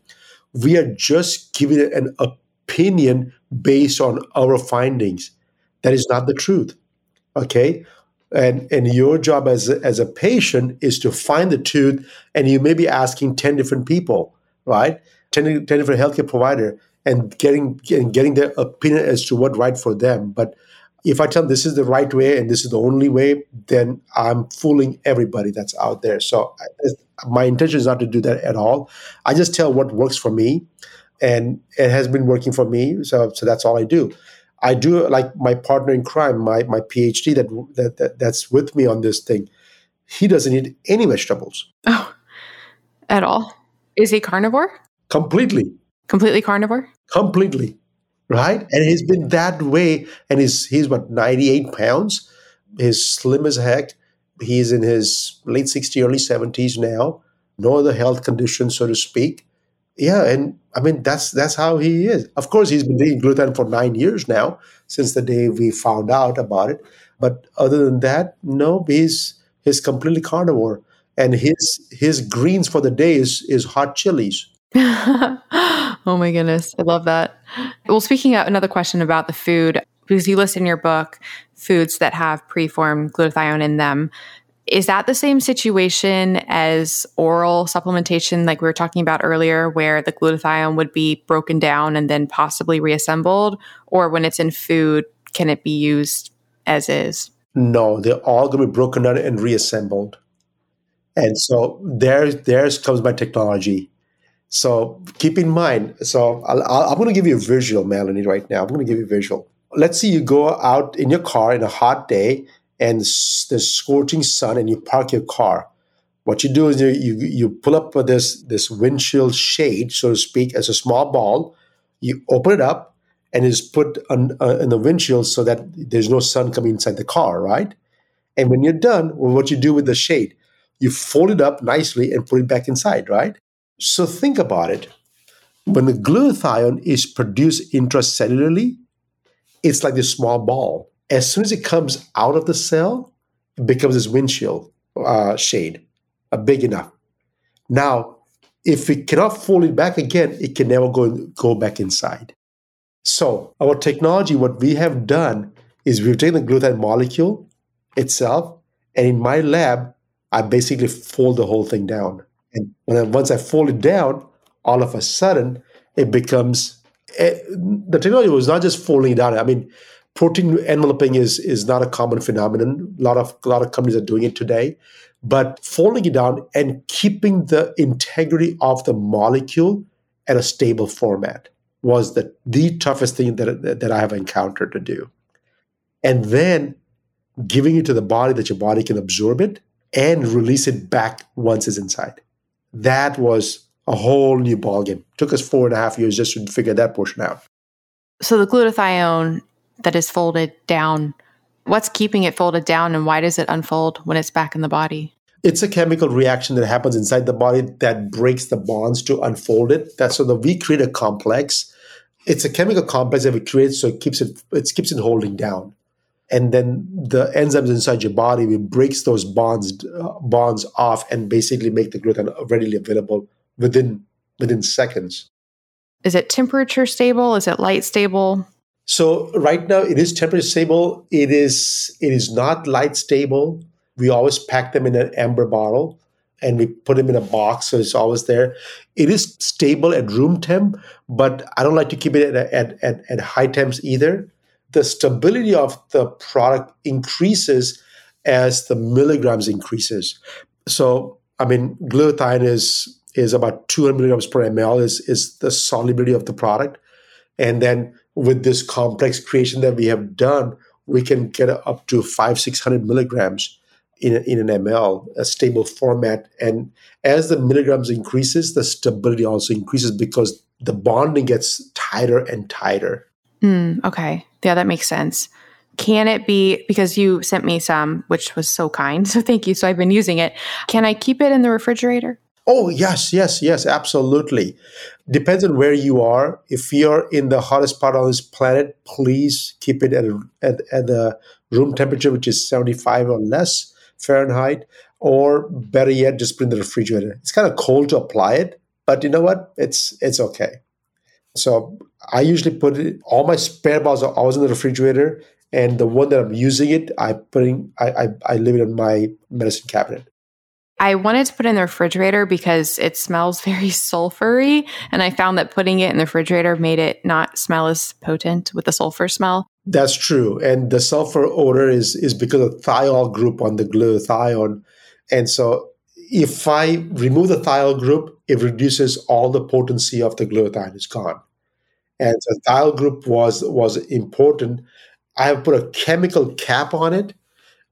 we are just giving an opinion based on our findings. That is not the truth. Okay? And, and your job as a, as a patient is to find the truth, and you may be asking 10 different people, right? 10, 10 different healthcare provider and getting, getting getting their opinion as to what right for them. But if I tell this is the right way and this is the only way, then I'm fooling everybody that's out there. So I, my intention is not to do that at all. I just tell what works for me, and it has been working for me. So so that's all I do. I do like my partner in crime, my my PhD that, that, that that's with me on this thing. He doesn't eat any vegetables. Oh, at all? Is he carnivore? Completely. Completely carnivore? Completely. Right? And he's been that way. And he's he's what, 98 pounds? He's slim as heck. He's in his late 60s, early 70s now. No other health conditions, so to speak. Yeah, and I mean that's that's how he is. Of course, he's been eating gluten for nine years now, since the day we found out about it. But other than that, no, he's he's completely carnivore. And his his greens for the day is, is hot chilies. <laughs> oh my goodness. I love that. Well, speaking of another question about the food, because you list in your book foods that have preformed glutathione in them. Is that the same situation as oral supplementation, like we were talking about earlier, where the glutathione would be broken down and then possibly reassembled? Or when it's in food, can it be used as is? No, they're all going to be broken down and reassembled. And so there, there's comes my technology. So keep in mind. So i am going to give you a visual, Melanie, right now. I'm going to give you a visual. Let's say you go out in your car in a hot day and there's scorching sun, and you park your car. What you do is you you, you pull up this this windshield shade, so to speak, as a small ball. You open it up, and it's put on, uh, in the windshield so that there's no sun coming inside the car, right? And when you're done, well, what you do with the shade, you fold it up nicely and put it back inside, right? So think about it. When the glutathione is produced intracellularly, it's like this small ball. As soon as it comes out of the cell, it becomes this windshield uh, shade, uh, big enough. Now, if we cannot fold it back again, it can never go, go back inside. So, our technology, what we have done is we've taken the glutathione molecule itself, and in my lab, I basically fold the whole thing down. And then once I fold it down, all of a sudden it becomes it, eh, the technology was not just folding it down. I mean, protein enveloping is is not a common phenomenon. A lot of a lot of companies are doing it today, but folding it down and keeping the integrity of the molecule at a stable format was the the toughest thing that that I have encountered to do. And then giving it to the body that your body can absorb it and release it back once it's inside that was a whole new ballgame. Took us four and a half years just to figure that portion out. So the glutathione that is folded down, what's keeping it folded down and why does it unfold when it's back in the body? It's a chemical reaction that happens inside the body that breaks the bonds to unfold it. That's so that we create a complex. It's a chemical complex that we create so it keeps it it keeps it holding down and then the enzymes inside your body will breaks those bonds uh, bonds off and basically make the gluten readily available within within seconds. Is it temperature stable? Is it light stable? So right now it is temperature stable. It is it is not light stable. We always pack them in an amber bottle and we put them in a box so it's always there. It is stable at room temp, but I don't like to keep it at, at, at, at high temps either the stability of the product increases as the milligrams increases. So, I mean, glutathione is is about 200 milligrams per ml is, is the solubility of the product. And then with this complex creation that we have done, we can get up to five, 600 milligrams in, in an ml, a stable format. And as the milligrams increases, the stability also increases because the bonding gets tighter and tighter. Mm, okay. Yeah, that makes sense. Can it be because you sent me some, which was so kind? <laughs> So thank you. So I've been using it. Can I keep it in the refrigerator? Oh, yes, yes, yes, absolutely. Depends on where you are. If you're in the hottest part on this planet, please keep it at, at, at the room temperature, which is 75 or less Fahrenheit. or better yet, just put in the refrigerator. It's kind of cold to apply it, but you know what? It's it's okay. So I usually put it. All my spare bottles are always in the refrigerator, and the one that I'm using it, I putting I I, I leave it in my medicine cabinet. I wanted to put it in the refrigerator because it smells <laughs> very sulfury. And I found that putting it in the refrigerator made it not smell as potent with the sulfur smell. That's true. And the sulfur odor is, is because of thiol group on the glutathione. And so if I remove the thiol group, it reduces all the potency of the glutathione. It's gone. And so thiol group was was important. I have put a chemical cap on it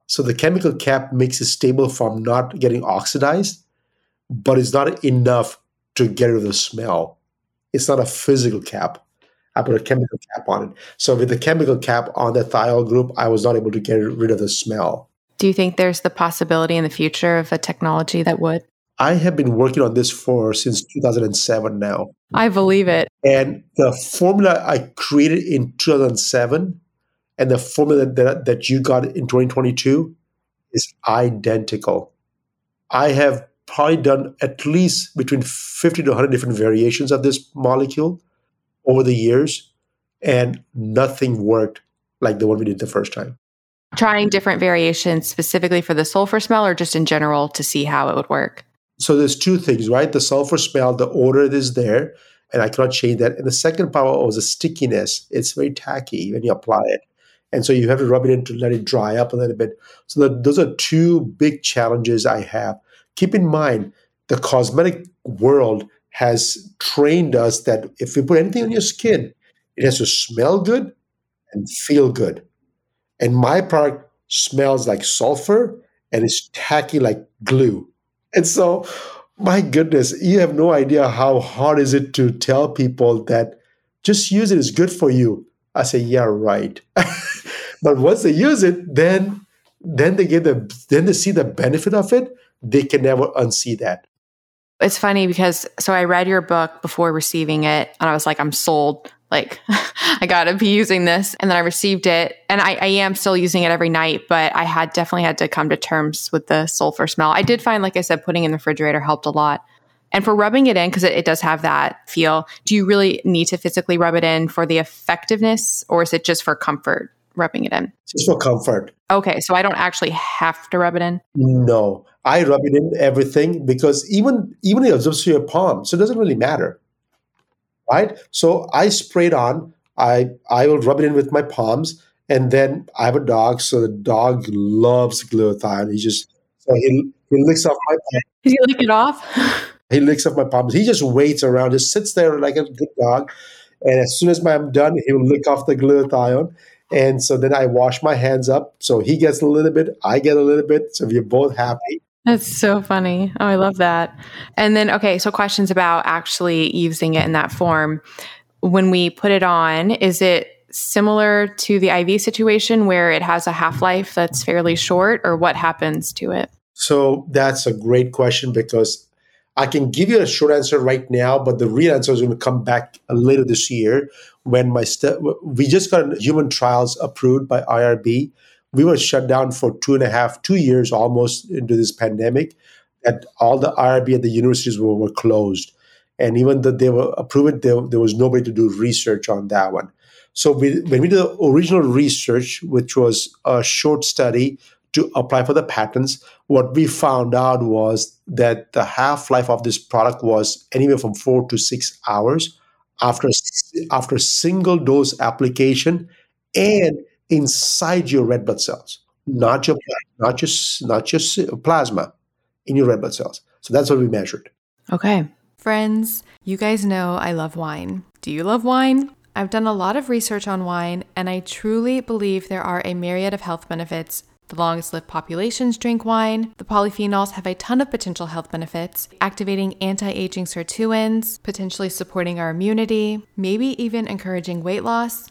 so the chemical cap makes it stable from not getting oxidized, but it's not enough to get rid of the smell. It's not a physical cap. I put a chemical cap on it. So with the chemical cap on the thiol group, I was not able to get rid of the smell. Do you think there's the possibility in the future of a technology that would? I have been working on this for since 2007 now. I believe it. And the formula I created in 2007 and the formula that, that you got in 2022 is identical. I have probably done at least between 50 to 100 different variations of this molecule over the years, and nothing worked like the one we did the first time. Trying different variations specifically for the sulfur smell or just in general to see how it would work? So there's two things, right? The sulfur smell, the odor is there, and I cannot change that. And the second part was the stickiness. It's very tacky when you apply it and so you have to rub it in to let it dry up a little bit. So that those are two big challenges I have. Keep in mind, the cosmetic world has trained us that if you put anything on your skin, it has to smell good and feel good. And my product smells like sulfur and it's tacky like glue. And so, my goodness, you have no idea how hard is it to tell people that just use it is good for you. I say, yeah, right. <laughs> but once they use it, then then they get the then they see the benefit of it. They can never unsee that. It's funny because so I read your book before receiving it, and I was like, I'm sold. Like, <laughs> I gotta be using this. And then I received it, and I, I am still using it every night. But I had definitely had to come to terms with the sulfur smell. I did find, like I said, putting in the refrigerator helped a lot. And for rubbing it in, because it, it, does have that feel, do you really need to physically rub it in for the effectiveness or is it just for comfort rubbing it in? Just for comfort. Okay. So I don't actually have to rub it in? No. I rub it in everything because even even it absorbs to your palm. So it doesn't really matter. Right? So I spray it on. I I will rub it in with my palms. And then I have a dog, so the dog loves glutathione. He just so he, he licks off my palm. Did you lick it off? <laughs> He licks off my palms. He just waits around, just sits there like a good dog. And as soon as I'm done, he'll lick off the glutathione. And so then I wash my hands up. So he gets a little bit, I get a little bit. So we're both happy. That's so funny. Oh, I love that. And then, okay, so questions about actually using it in that form. When we put it on, is it similar to the IV situation where it has a half life that's fairly short, or what happens to it? So that's a great question because I can give you a short answer right now, but the real answer is going to come back later this year when my st- we just got human trials approved by IRB. We were shut down for two and a half, two years almost into this pandemic. That all the IRB at the universities were, were closed, and even though they were approved, there, there was nobody to do research on that one. So we, when we did the original research, which was a short study to apply for the patents, what we found out was that the half life of this product was anywhere from four to six hours after after single dose application and inside your red blood cells, not your not just not just plasma in your red blood cells. So that's what we measured. Okay. Friends, you guys know I love wine. Do you love wine? I've done a lot of research on wine, and I truly believe there are a myriad of health benefits the longest lived populations drink wine. The polyphenols have a ton of potential health benefits, activating anti aging sirtuins, potentially supporting our immunity, maybe even encouraging weight loss.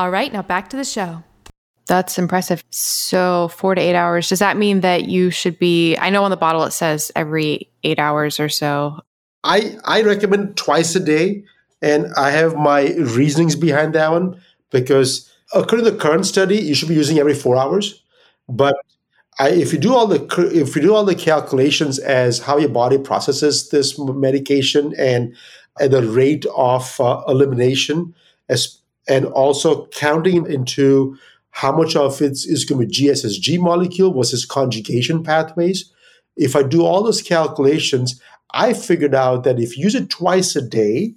All right, now back to the show. That's impressive. So, four to eight hours. Does that mean that you should be? I know on the bottle it says every eight hours or so. I, I recommend twice a day, and I have my reasonings behind that one because according to the current study, you should be using every four hours. But I, if you do all the if you do all the calculations as how your body processes this medication and, and the rate of uh, elimination, as and also counting into how much of it is going to be GSSG molecule versus conjugation pathways. If I do all those calculations, I figured out that if you use it twice a day,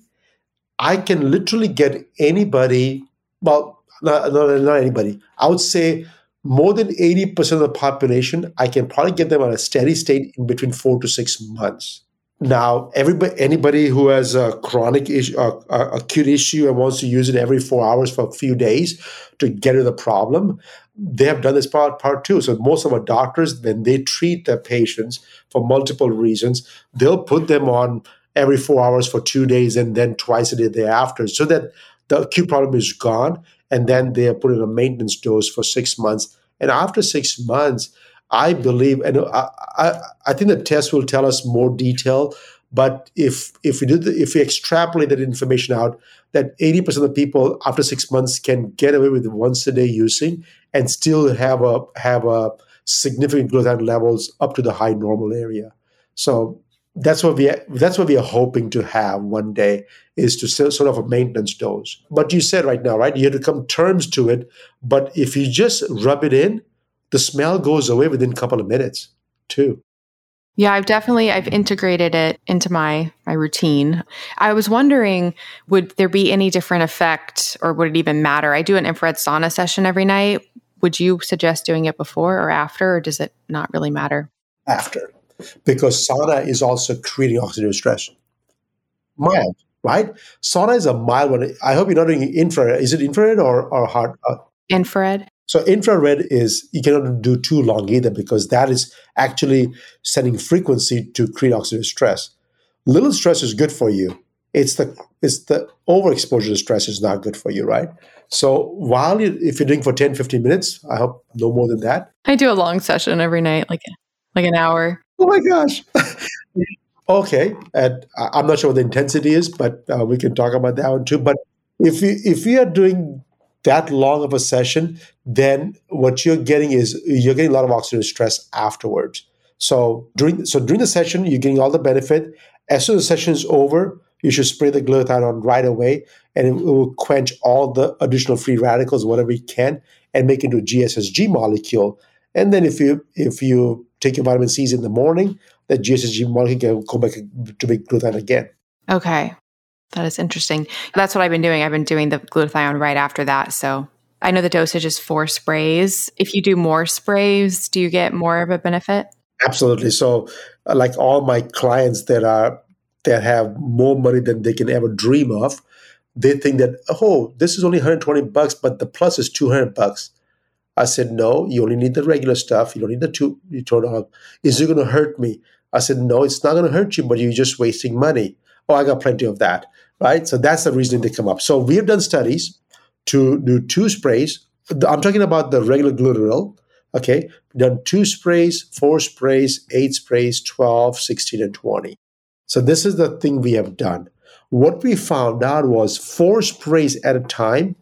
I can literally get anybody, well, not, not, not anybody, I would say more than 80% of the population, I can probably get them on a steady state in between four to six months. Now, everybody, anybody who has a chronic issue, uh, a, a acute issue, and wants to use it every four hours for a few days to get rid of the problem, they have done this part part too. So most of our doctors, when they treat their patients for multiple reasons, they'll put them on every four hours for two days and then twice a day thereafter, so that the acute problem is gone, and then they are put in a maintenance dose for six months. And after six months, I believe, and I, I, I, think the test will tell us more detail. But if if we do the, if we extrapolate that information out, that eighty percent of people after six months can get away with once a day using and still have a have a significant glutathione levels up to the high normal area. So that's what we that's what we are hoping to have one day is to sort of a maintenance dose. But you said right now, right? You have to come terms to it. But if you just rub it in, the smell goes away within a couple of minutes too. Yeah, I've definitely I've integrated it into my my routine. I was wondering would there be any different effect or would it even matter? I do an infrared sauna session every night. Would you suggest doing it before or after or does it not really matter? After. Because sauna is also creating oxidative stress. Mild, right? Sauna is a mild one. I hope you're not doing infrared. Is it infrared or, or hard? Uh, infrared. So infrared is you cannot do too long either because that is actually setting frequency to create oxidative stress. Little stress is good for you. It's the it's the overexposure to stress is not good for you, right? So while you if you're doing for 10, 15 minutes, I hope no more than that. I do a long session every night, like like an hour. Oh my gosh. <laughs> okay, and I'm not sure what the intensity is, but uh, we can talk about that one too. But if you if we are doing that long of a session, then what you're getting is you're getting a lot of oxidative stress afterwards. So during so during the session, you're getting all the benefit. As soon as the session is over, you should spray the glutathione on right away, and it will quench all the additional free radicals, whatever you can, and make into a GSSG molecule. And then if you if you take your vitamin C's in the morning, that GSSG molecule can go back to make glutathione again. Okay. That is interesting. That's what I've been doing. I've been doing the glutathione right after that. So I know the dosage is four sprays. If you do more sprays, do you get more of a benefit? Absolutely. So, uh, like all my clients that are that have more money than they can ever dream of, they think that oh, this is only 120 bucks, but the plus is 200 bucks. I said no, you only need the regular stuff. You don't need the two. You told them, is it going to hurt me? I said no, it's not going to hurt you, but you're just wasting money. Oh, I got plenty of that right? So that's the reason they come up. So we have done studies to do two sprays I'm talking about the regular Glutaryl. Okay, done two sprays, four sprays, eight sprays, 12, 16, and 20. So this is the thing we have done. What we found out was four sprays at a time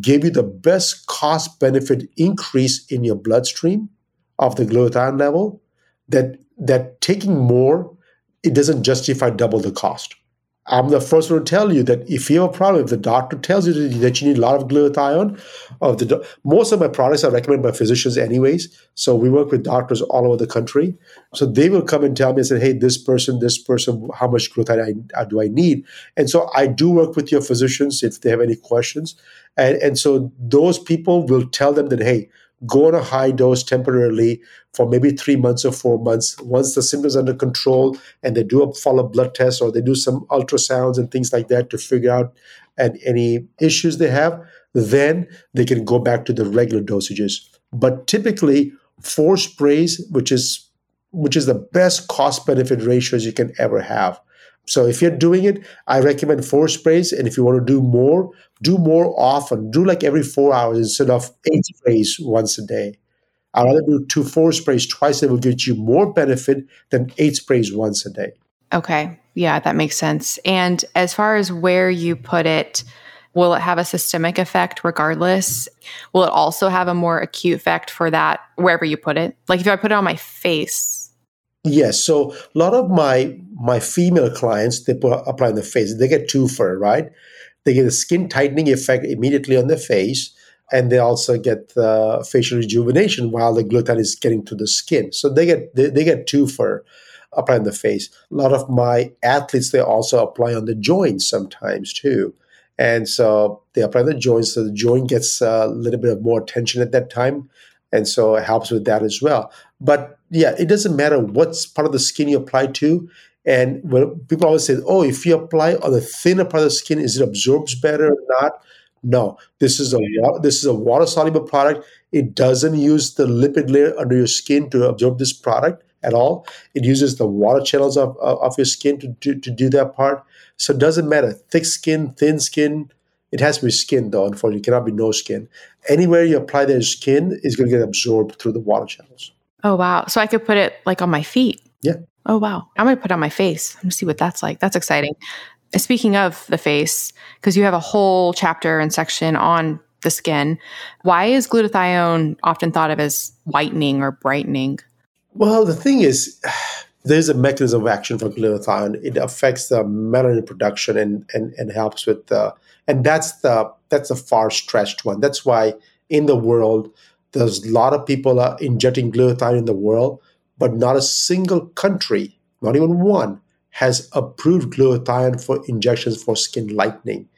gave you the best cost benefit increase in your bloodstream of the glutathione level that that taking more it doesn't justify double the cost I'm the first one to tell you that if you have a problem, if the doctor tells you that you need a lot of glutathione, of the most of my products are recommended by physicians anyways. So we work with doctors all over the country. So they will come and tell me and say, "Hey, this person, this person, how much glutathione I, uh, do I need?" And so I do work with your physicians if they have any questions, and and so those people will tell them that, "Hey, go on a high dose temporarily for maybe three months or four months. Once the symptoms under control and they do a follow blood test or they do some ultrasounds and things like that to figure out and any issues they have, then they can go back to the regular dosages. But typically, four sprays, which is which is the best cost benefit ratios you can ever have. So if you're doing it, I recommend four sprays. And if you want to do more, do more often. Do like every four hours instead of eight sprays once a day. I'd rather do two, four sprays twice. It will get you more benefit than eight sprays once a day. Okay. Yeah, that makes sense. And as far as where you put it, will it have a systemic effect regardless? Will it also have a more acute effect for that wherever you put it? Like if I put it on my face, Yes. So a lot of my my female clients they put, apply on the face. They get two fur, right? They get a skin tightening effect immediately on the face, and they also get facial rejuvenation while the glutathione is getting to the skin. So they get they, they get two fur apply on the face. A lot of my athletes they also apply on the joints sometimes too. And so they apply on the joints, so the joint gets a little bit of more attention at that time. And so it helps with that as well. But yeah, it doesn't matter what part of the skin you apply to. And when people always say, "Oh, if you apply on the thinner part of the skin, is it absorbs better or not?" No, this is a this is a water soluble product. It doesn't use the lipid layer under your skin to absorb this product at all. It uses the water channels of, of, your skin to, to, to do that part. So it doesn't matter thick skin, thin skin. It has to be skin though. Unfortunately, it cannot be no skin. Anywhere you apply their skin is going to get absorbed through the water channels. Oh, wow. So I could put it like on my feet. Yeah. Oh, wow. I'm going to put on my face. To see what that's like. That's exciting. Uh, speaking of the face, because you have a whole chapter and section on the skin, why is glutathione often thought of as whitening or brightening? Well, the thing is, <sighs> there's a mechanism of action for glutathione. It affects the melanin production and, and, and helps with the, and that's the that's a far stretched one. That's why in the world there's a lot of people are injecting glutathione in the world, but not a single country, not even one, has approved glutathione for injections for skin lightening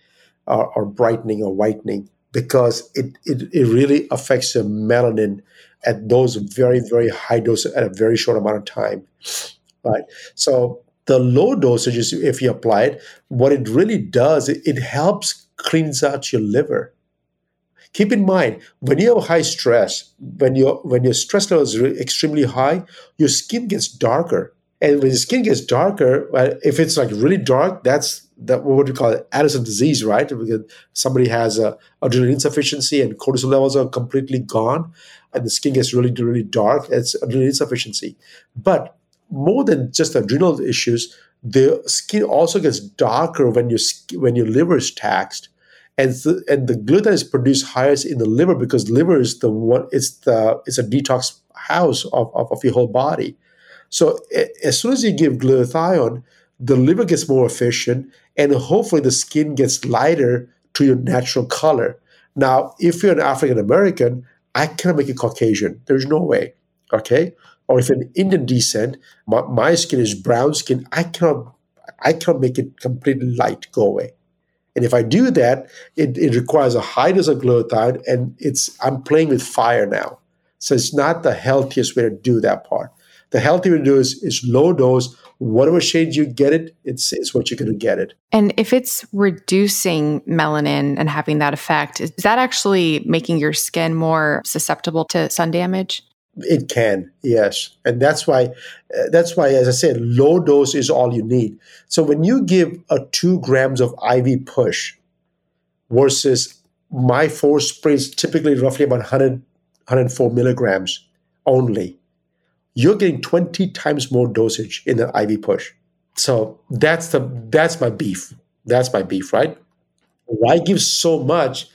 or, brightening or whitening because it, it, it really affects the melanin at those very, very high doses at a very short amount of time. Right. So the low dosages, if you apply it, what it really does, it, it helps cleans out your liver keep in mind when you have high stress when your when your stress level is extremely high your skin gets darker. And when the skin gets darker if it's like really dark that's that what we call addison disease right? Because somebody has a adrenal insufficiency and cortisol levels are completely gone and the skin gets really really dark it's adrenal insufficiency. But more than just adrenal issues the skin also gets darker when your when your liver is taxed and the, and the gluten is produced highest in the liver because liver is the one it's the it's a detox house of, of, of your whole body. So as soon as you give glutathione the liver gets more efficient and hopefully the skin gets lighter to your natural color. Now if you're an african american i cannot make you caucasian. There's no way okay? Or if an indian descent my, my skin is brown skin i cannot i cannot make it completely light go away and if I do that, it, it requires a high dose of glutathione, and it's I'm playing with fire now. So it's not the healthiest way to do that part. The healthy way to do is, is low dose. Whatever shade you get it, it's, it's what you're going to get it. And if it's reducing melanin and having that effect, is that actually making your skin more susceptible to sun damage? It can, yes, and that's why. Uh, that's why, as I said, low dose is all you need. So when you give a two grams of IV push versus my four sprays, typically roughly about 100, 104 milligrams only. You're getting 20 times more dosage in an IV push. So that's the that's my beef. That's my beef, right? Why give so much?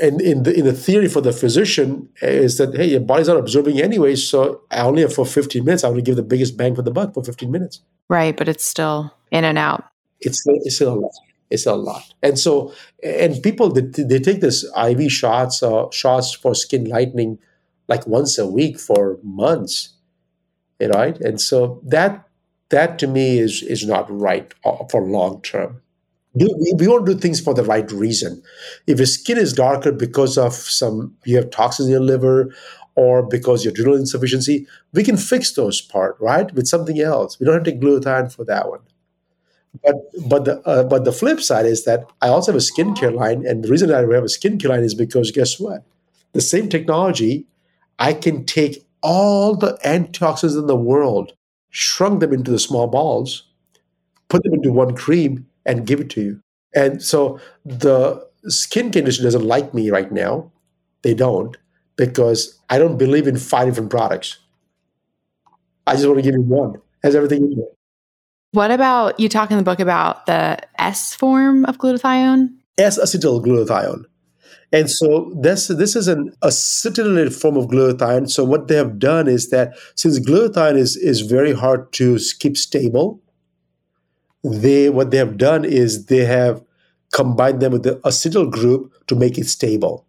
And in the in the theory for the physician is that hey, your body's not absorbing anyway, so I only have for 15 minutes. I want to give the biggest bang for the buck for 15 minutes. Right, but it's still in and out. It's it's still a lot. It's a lot. And so and people they, they take this IV shots uh, shots for skin lightening like once a week for months, right? And so that that to me is is not right uh, for long term. We, we want to do things for the right reason. If your skin is darker because of some you have toxins in your liver or because your adrenal insufficiency, we can fix those part, right? With something else. We don't have to glutathione for that one. But but the uh, but the flip side is that I also have a skincare line, and the reason I have a skincare line is because guess what? The same technology, I can take all the antioxidants in the world, shrunk them into the small balls, put them into one cream, and give it to you. And so the skin industry doesn't like me right now. They don't because I don't believe in five different products. I just want to give you one. Has everything in it. What about you talk in the book about the S form of glutathione? S-acetyl glutathione. And so this this is an acetylated form of glutathione. So what they have done is that since glutathione is is very hard to keep stable, they what they have done is they have combined them with the acetyl group to make it stable.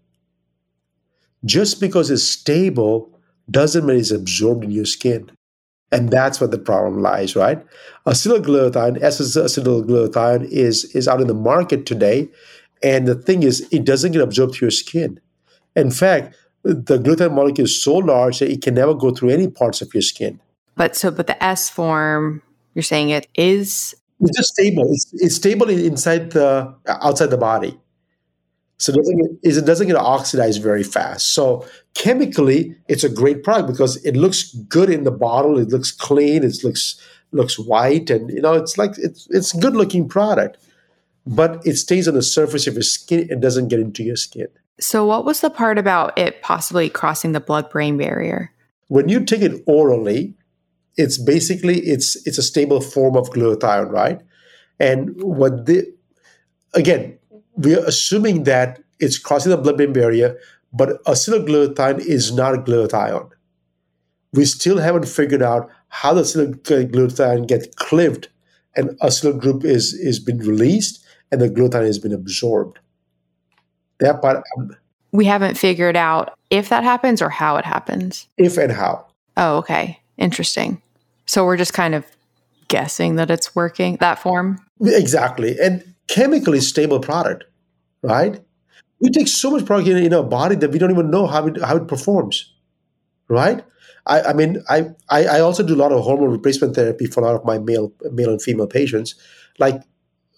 Just because it's stable doesn't mean it's absorbed in your skin. And that's where the problem lies, right? Acetylglutathione, acetylglutathione is, is out in the market today. And the thing is, it doesn't get absorbed through your skin. In fact, the glutathione molecule is so large that it can never go through any parts of your skin. But so, but the S form, you're saying it is it's just stable. It's, it's stable inside the outside the body, so it doesn't get, it doesn't get oxidized very fast. So chemically, it's a great product because it looks good in the bottle. It looks clean. It looks looks white, and you know it's like it's it's good looking product, but it stays on the surface of your skin. It doesn't get into your skin. So, what was the part about it possibly crossing the blood brain barrier? When you take it orally, it's basically it's it's a stable form of glutathione, right? And what the again, we are assuming that it's crossing the blood-brain barrier, but acetylglutathione is not glutathione. We still haven't figured out how the acetylglutathione gets cleaved and acetyl group is is been released and the glutathione has been absorbed. That part um, we haven't figured out if that happens or how it happens. If and how. Oh, okay. Interesting. So we're just kind of guessing that it's working that form. Exactly. And chemically stable product, right? We take so much product in, in our body that we don't even know how it, how it performs, right? I, I mean, I, I, also do a lot of hormone replacement therapy for a lot of my male male and female patients. Like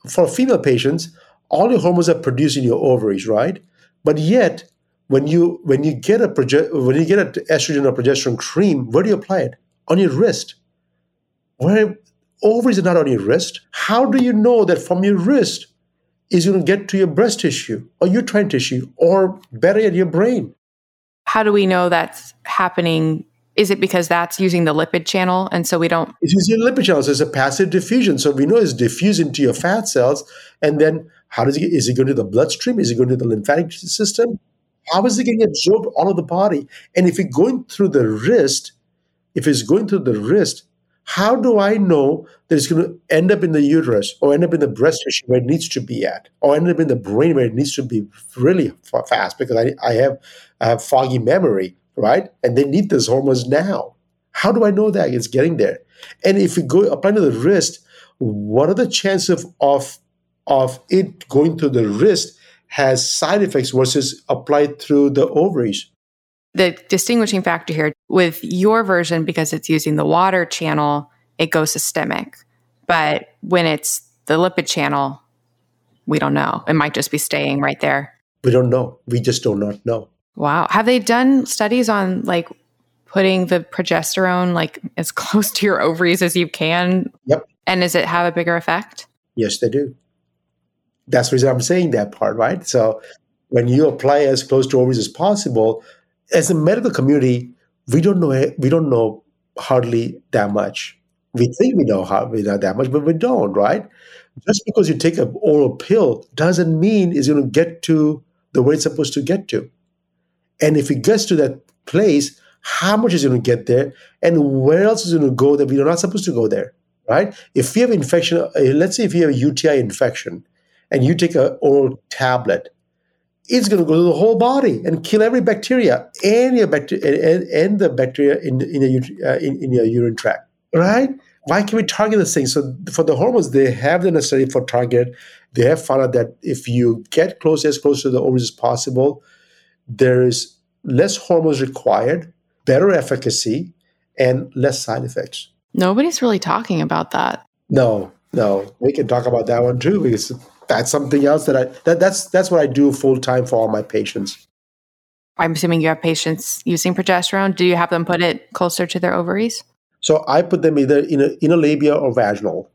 for female patients, all your hormones are produced in your ovaries, right? But yet, when you when you get a proge- when you get an estrogen or progesterone cream, where do you apply it? On your wrist where ovaries are not on your wrist, how do you know that from your wrist is going to get to your breast tissue or uterine tissue or better yet, your brain? How do we know that's happening? Is it because that's using the lipid channel and so we don't? It's using lipid channels. It's a passive diffusion. So we know it's diffused into your fat cells. And then how does it get? Is it going to the bloodstream? Is it going to the lymphatic system? How is it getting absorbed all of the body? And if it's going through the wrist, if it's going through the wrist, how do I know that it's going to end up in the uterus or end up in the breast tissue where it needs to be at, or end up in the brain where it needs to be really fast? Because I, I have I have foggy memory, right? And they need those hormones now. How do I know that it's getting there? And if we go apply to the wrist, what are the chances of, of of it going through the wrist has side effects versus applied through the ovaries? The distinguishing factor here with your version, because it's using the water channel, it goes systemic. But when it's the lipid channel, we don't know. It might just be staying right there. We don't know. We just do not know. Wow. Have they done studies on like putting the progesterone like as <laughs> close to your ovaries as you can? Yep. And does it have a bigger effect? Yes, they do. That's the reason I'm saying that part, right? So when you apply as close to ovaries as possible, as a medical community, we don't know we don't know hardly that much. We think we know how we know that much, but we don't, right? Just because you take an oral pill doesn't mean it's going to get to the way it's supposed to get to. And if it gets to that place, how much is going to get there, and where else is it going to go that we're not supposed to go there, right? If you have infection, uh, let's say if you have a UTI infection, and you take an oral tablet, it's going to go to the whole body and kill every bacteria and your bacteria and, and the bacteria in in your, uh, in, in your urine tract, right? Why can we target this thing? So for the hormones, they have the necessary for target. They have found out that if you get close as close to the ovaries as possible, there is less hormones required, better efficacy, and less side effects. Nobody's really talking about that. No, no. We can talk about that one too because that's something else that I that, that's that's what I do full time for all my patients. I'm assuming you have patients using progesterone. Do you have them put it closer to their ovaries? So I put them either in a in a labia or vaginal.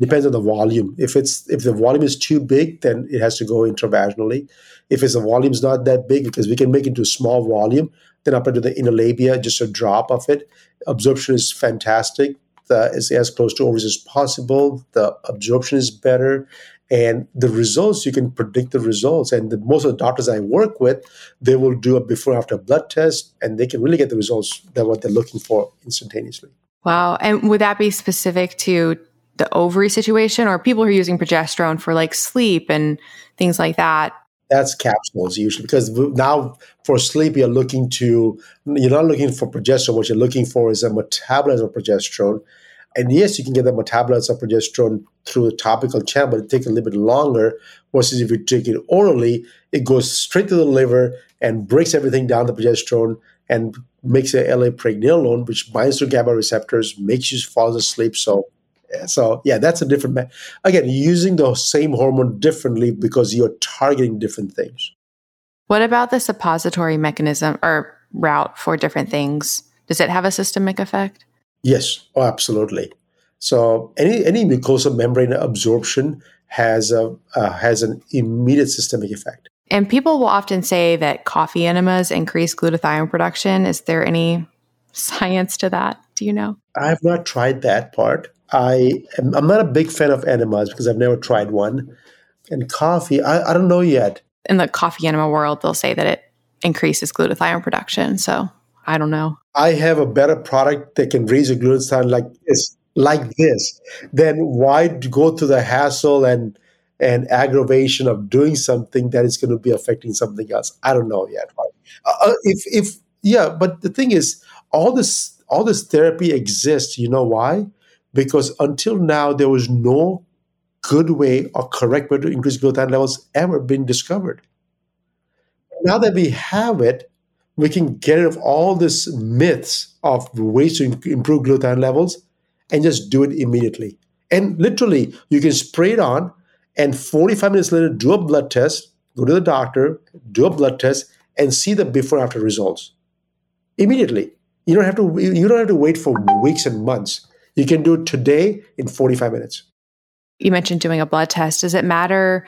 Depends on the volume. If it's if the volume is too big, then it has to go intravaginally. If it's the volume's not that big, because we can make it into a small volume, then up into the inner labia, just a drop of it. Absorption is fantastic. The, is as close to ovaries as possible. The absorption is better and the results you can predict the results. And the, most of the doctors i work with they will do a before after blood test and they can really get the results that what they're looking for instantaneously. Wow. And would that be specific to the ovary situation or people who are using progesterone for like sleep and things like that? That's capsules usually because now for sleep you're looking to you're not looking for progesterone. What you're looking for is a metabolism of progesterone and yes, you can get the metabolites of progesterone through a topical channel, but it takes a little bit longer. Versus if you take it orally, it goes straight to the liver and breaks everything down the progesterone and makes allopregnanolone, which binds to GABA receptors, makes you fall asleep. So, so yeah, that's a different. Again, using the same hormone differently because you're targeting different things. What about the suppository mechanism or route for different things? Does it have a systemic effect? Yes, oh, absolutely. So any any mucosal membrane absorption has a uh, has an immediate systemic effect. And people will often say that coffee enemas increase glutathione production. Is there any science to that? Do you know? I have not tried that part. I am, I'm not a big fan of enemas because I've never tried one. And coffee, I, I don't know yet. In the coffee enema world, they'll say that it increases glutathione production. So I don't know. I have a better product that can raise your glutathione like this, like this, then why go through the hassle and and aggravation of doing something that is going to be affecting something else? I don't know yet. Uh, uh, if if yeah, but the thing is, all this all this therapy exists. You know why? Because until now there was no good way or correct way to increase glutathione levels ever been discovered. Now that we have it, we can get rid of all these myths of ways to improve glutathione levels and just do it immediately. And literally, you can spray it on, and 45 minutes later, do a blood test, go to the doctor, do a blood test, and see the before after results immediately. You don't have to. You don't have to wait for weeks and months. You can do it today in 45 minutes. You mentioned doing a blood test. Does it matter?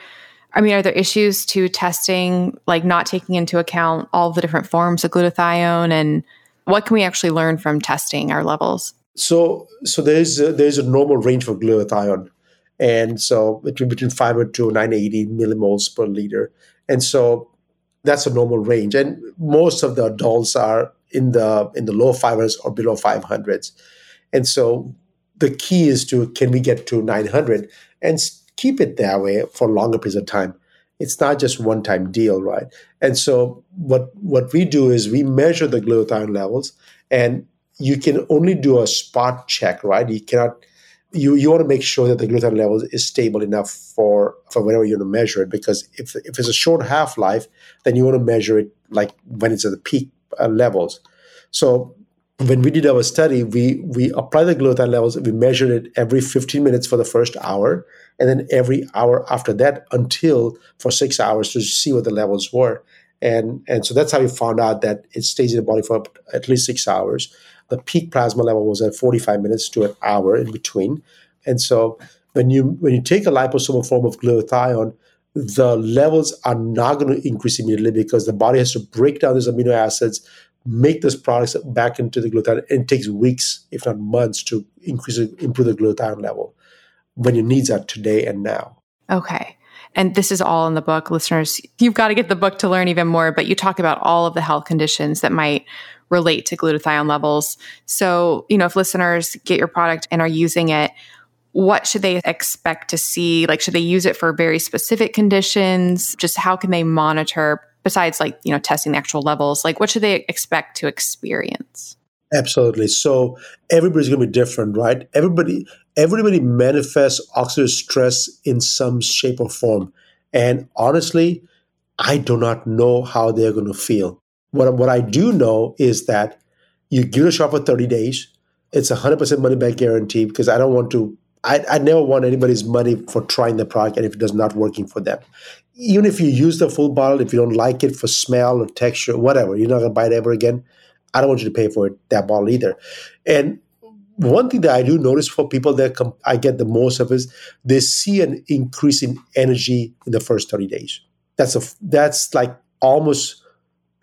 I mean, are there issues to testing, like not taking into account all the different forms of glutathione, and what can we actually learn from testing our levels? So, so there's a, there's a normal range for glutathione, and so between between 500 to 980 millimoles per liter, and so that's a normal range. And most of the adults are in the in the low 500s or below 500s, and so the key is to can we get to 900 and keep it that way for longer periods of time. It's not just one time deal, right? And so what what we do is we measure the glutathione levels, and you can only do a spot check, right? You cannot you you want to make sure that the glutathione level is stable enough for for whenever you want to measure it because if if it's a short half life, then you want to measure it like when it's at the peak uh, levels. So when we did our study, we we applied the glutathione levels. We measured it every 15 minutes for the first hour, and then every hour after that until for six hours to see what the levels were. And and so that's how we found out that it stays in the body for at least six hours. The peak plasma level was at 45 minutes to an hour in between. And so when you when you take a liposomal form of glutathione, the levels are not going to increase immediately because the body has to break down these amino acids, make those products back into the glutathione. And it takes weeks, if not months, to increase improve the glutathione level when your needs are today and now. Okay. And this is all in the book, listeners. You've got to get the book to learn even more, but you talk about all of the health conditions that might relate to glutathione levels. So, you know, if listeners get your product and are using it, what should they expect to see? Like, should they use it for very specific conditions? Just how can they monitor besides like, you know, testing the actual levels? Like, what should they expect to experience? Absolutely. So everybody's going to be different, right? Everybody, everybody manifests oxidative stress in some shape or form. And honestly, I do not know how they're going to feel. What, what I do know is that you give it a shot for 30 days. It's a 100% money back guarantee because I don't want to, I, I never want anybody's money for trying the product and if it does not working for them. Even if you use the full bottle, if you don't like it for smell or texture, whatever, you're not going to buy it ever again. I don't want you to pay for it, that bottle either. And one thing that I do notice for people that com- I get the most of is they see an increase in energy in the first 30 days. That's a that's like almost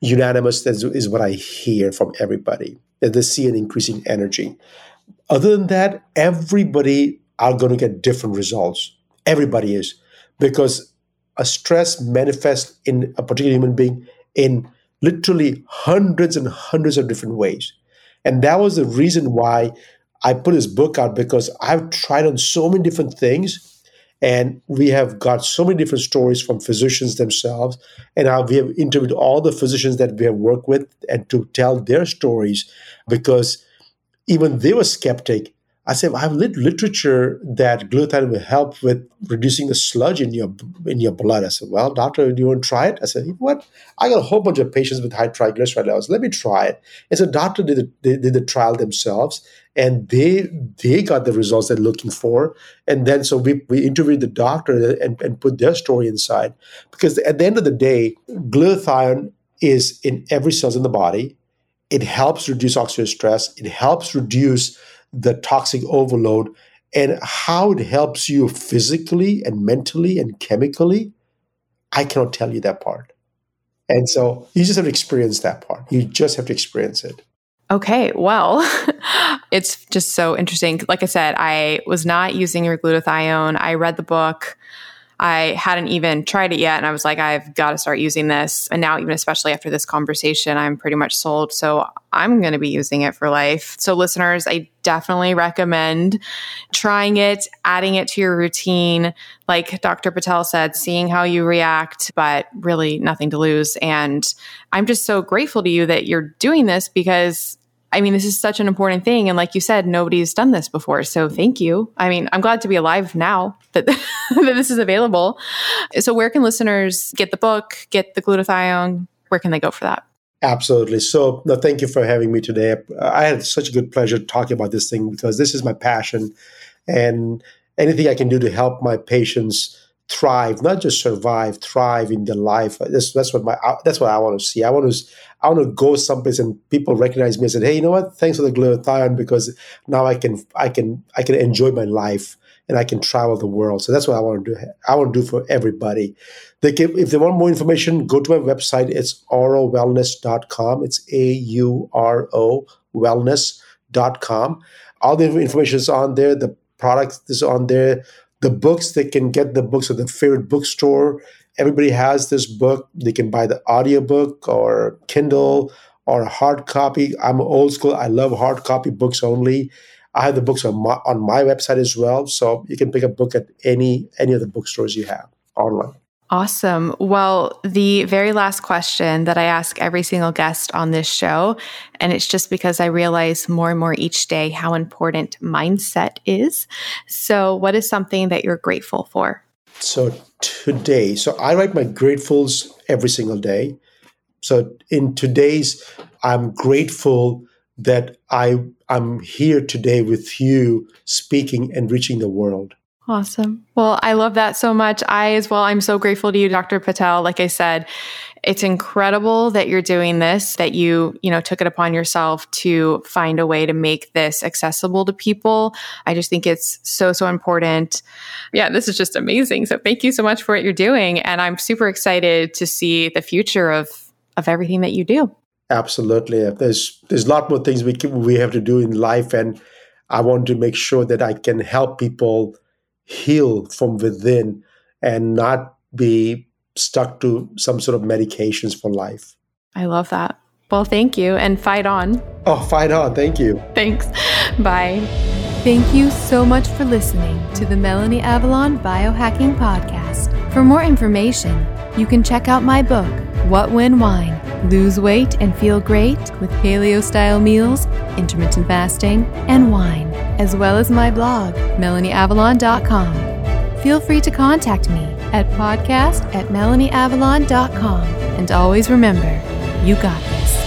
unanimous that is what I hear from everybody that they see an increasing energy. Other than that, everybody are going to get different results. Everybody is because a stress manifests in a particular human being in literally hundreds and hundreds of different ways. And that was the reason why I put this book out because I've tried on so many different things and we have got so many different stories from physicians themselves. And we have interviewed all the physicians that we have worked with and to tell their stories because even they were skeptic I said, I've read literature that glutathione will help with reducing the sludge in your in your blood. I said, well, doctor, do you want to try it? I said, what? I got a whole bunch of patients with high triglyceride levels. Let me try it. And so doctor did the, did the trial themselves, and they they got the results they're looking for. And then so we, we interviewed the doctor and, and put their story inside. Because at the end of the day, glutathione is in every cells in the body. It helps reduce oxidative stress. It helps reduce the toxic overload and how it helps you physically and mentally and chemically, I cannot tell you that part. And so you just have to experience that part. You just have to experience it. Okay, well, <laughs> it's just so interesting. Like I said, I was not using your glutathione. I read the book. I hadn't even tried it yet. And I was like, I've got to start using this. And now, even especially after this conversation, I'm pretty much sold. So I'm going to be using it for life. So, listeners, I definitely recommend trying it, adding it to your routine. Like Dr. Patel said, seeing how you react, but really nothing to lose. And I'm just so grateful to you that you're doing this because I mean, this is such an important thing. And like you said, nobody's done this before. So thank you. I mean, I'm glad to be alive now that, <laughs> that this is available. So, where can listeners get the book, get the glutathione? Where can they go for that? Absolutely. So, no, thank you for having me today. I had such a good pleasure talking about this thing because this is my passion. And anything I can do to help my patients thrive, not just survive, thrive in their life. That's that's what my that's what I want to see. I want to I want to go someplace and people recognize me and say, "Hey, you know what? Thanks for the glutathione because now I can I can I can enjoy my life and I can travel the world." So that's what I want to do. I want to do for everybody. They can, if they want more information, go to my website. It's aurowellness.com. It's A U R O wellness.com. All the information is on there. The product is on there the books they can get the books at the favorite bookstore. Everybody has this book. They can buy the audiobook or kindle or hard copy. I'm old school. I love hard copy books only. I have the books on my, on my website as well so you can pick a book at any any of the bookstores you have online Awesome. Well, the very last question that I ask every single guest on this show, and it's just because I realize more and more each day how important mindset is. So, what is something that you're grateful for? So, today, so I write my gratefuls every single day. So, in today's, I'm grateful that I, I'm here today with you speaking and reaching the world. Awesome. Well, I love that so much. I, as well, I'm so grateful to you, Dr. Patel. Like I said, it's incredible that you're doing this, that you, you know, took it upon yourself to find a way to make this accessible to people. I just think it's so, so important. Yeah, this is just amazing. So thank you so much for what you're doing. And I'm super excited to see the future of of everything that you do. Absolutely. There's there's a lot more things we can, we have to do in life and I want to make sure that I can help people heal from within and not be stuck to some sort of medications for life. I love that. Well, thank you and fight on. Oh, fight on. Thank you. Thanks. Bye. Thank you so much for listening to the Melanie Avalon Biohacking Podcast. For more information, you can check out my book, What When Wine Lose Weight and Feel Great with Paleo Style Meals, Intermittent Fasting, and Wine, as well as my blog, MelanieAvalon.com. Feel free to contact me at podcast at melanieavalon.com. And always remember, you got this.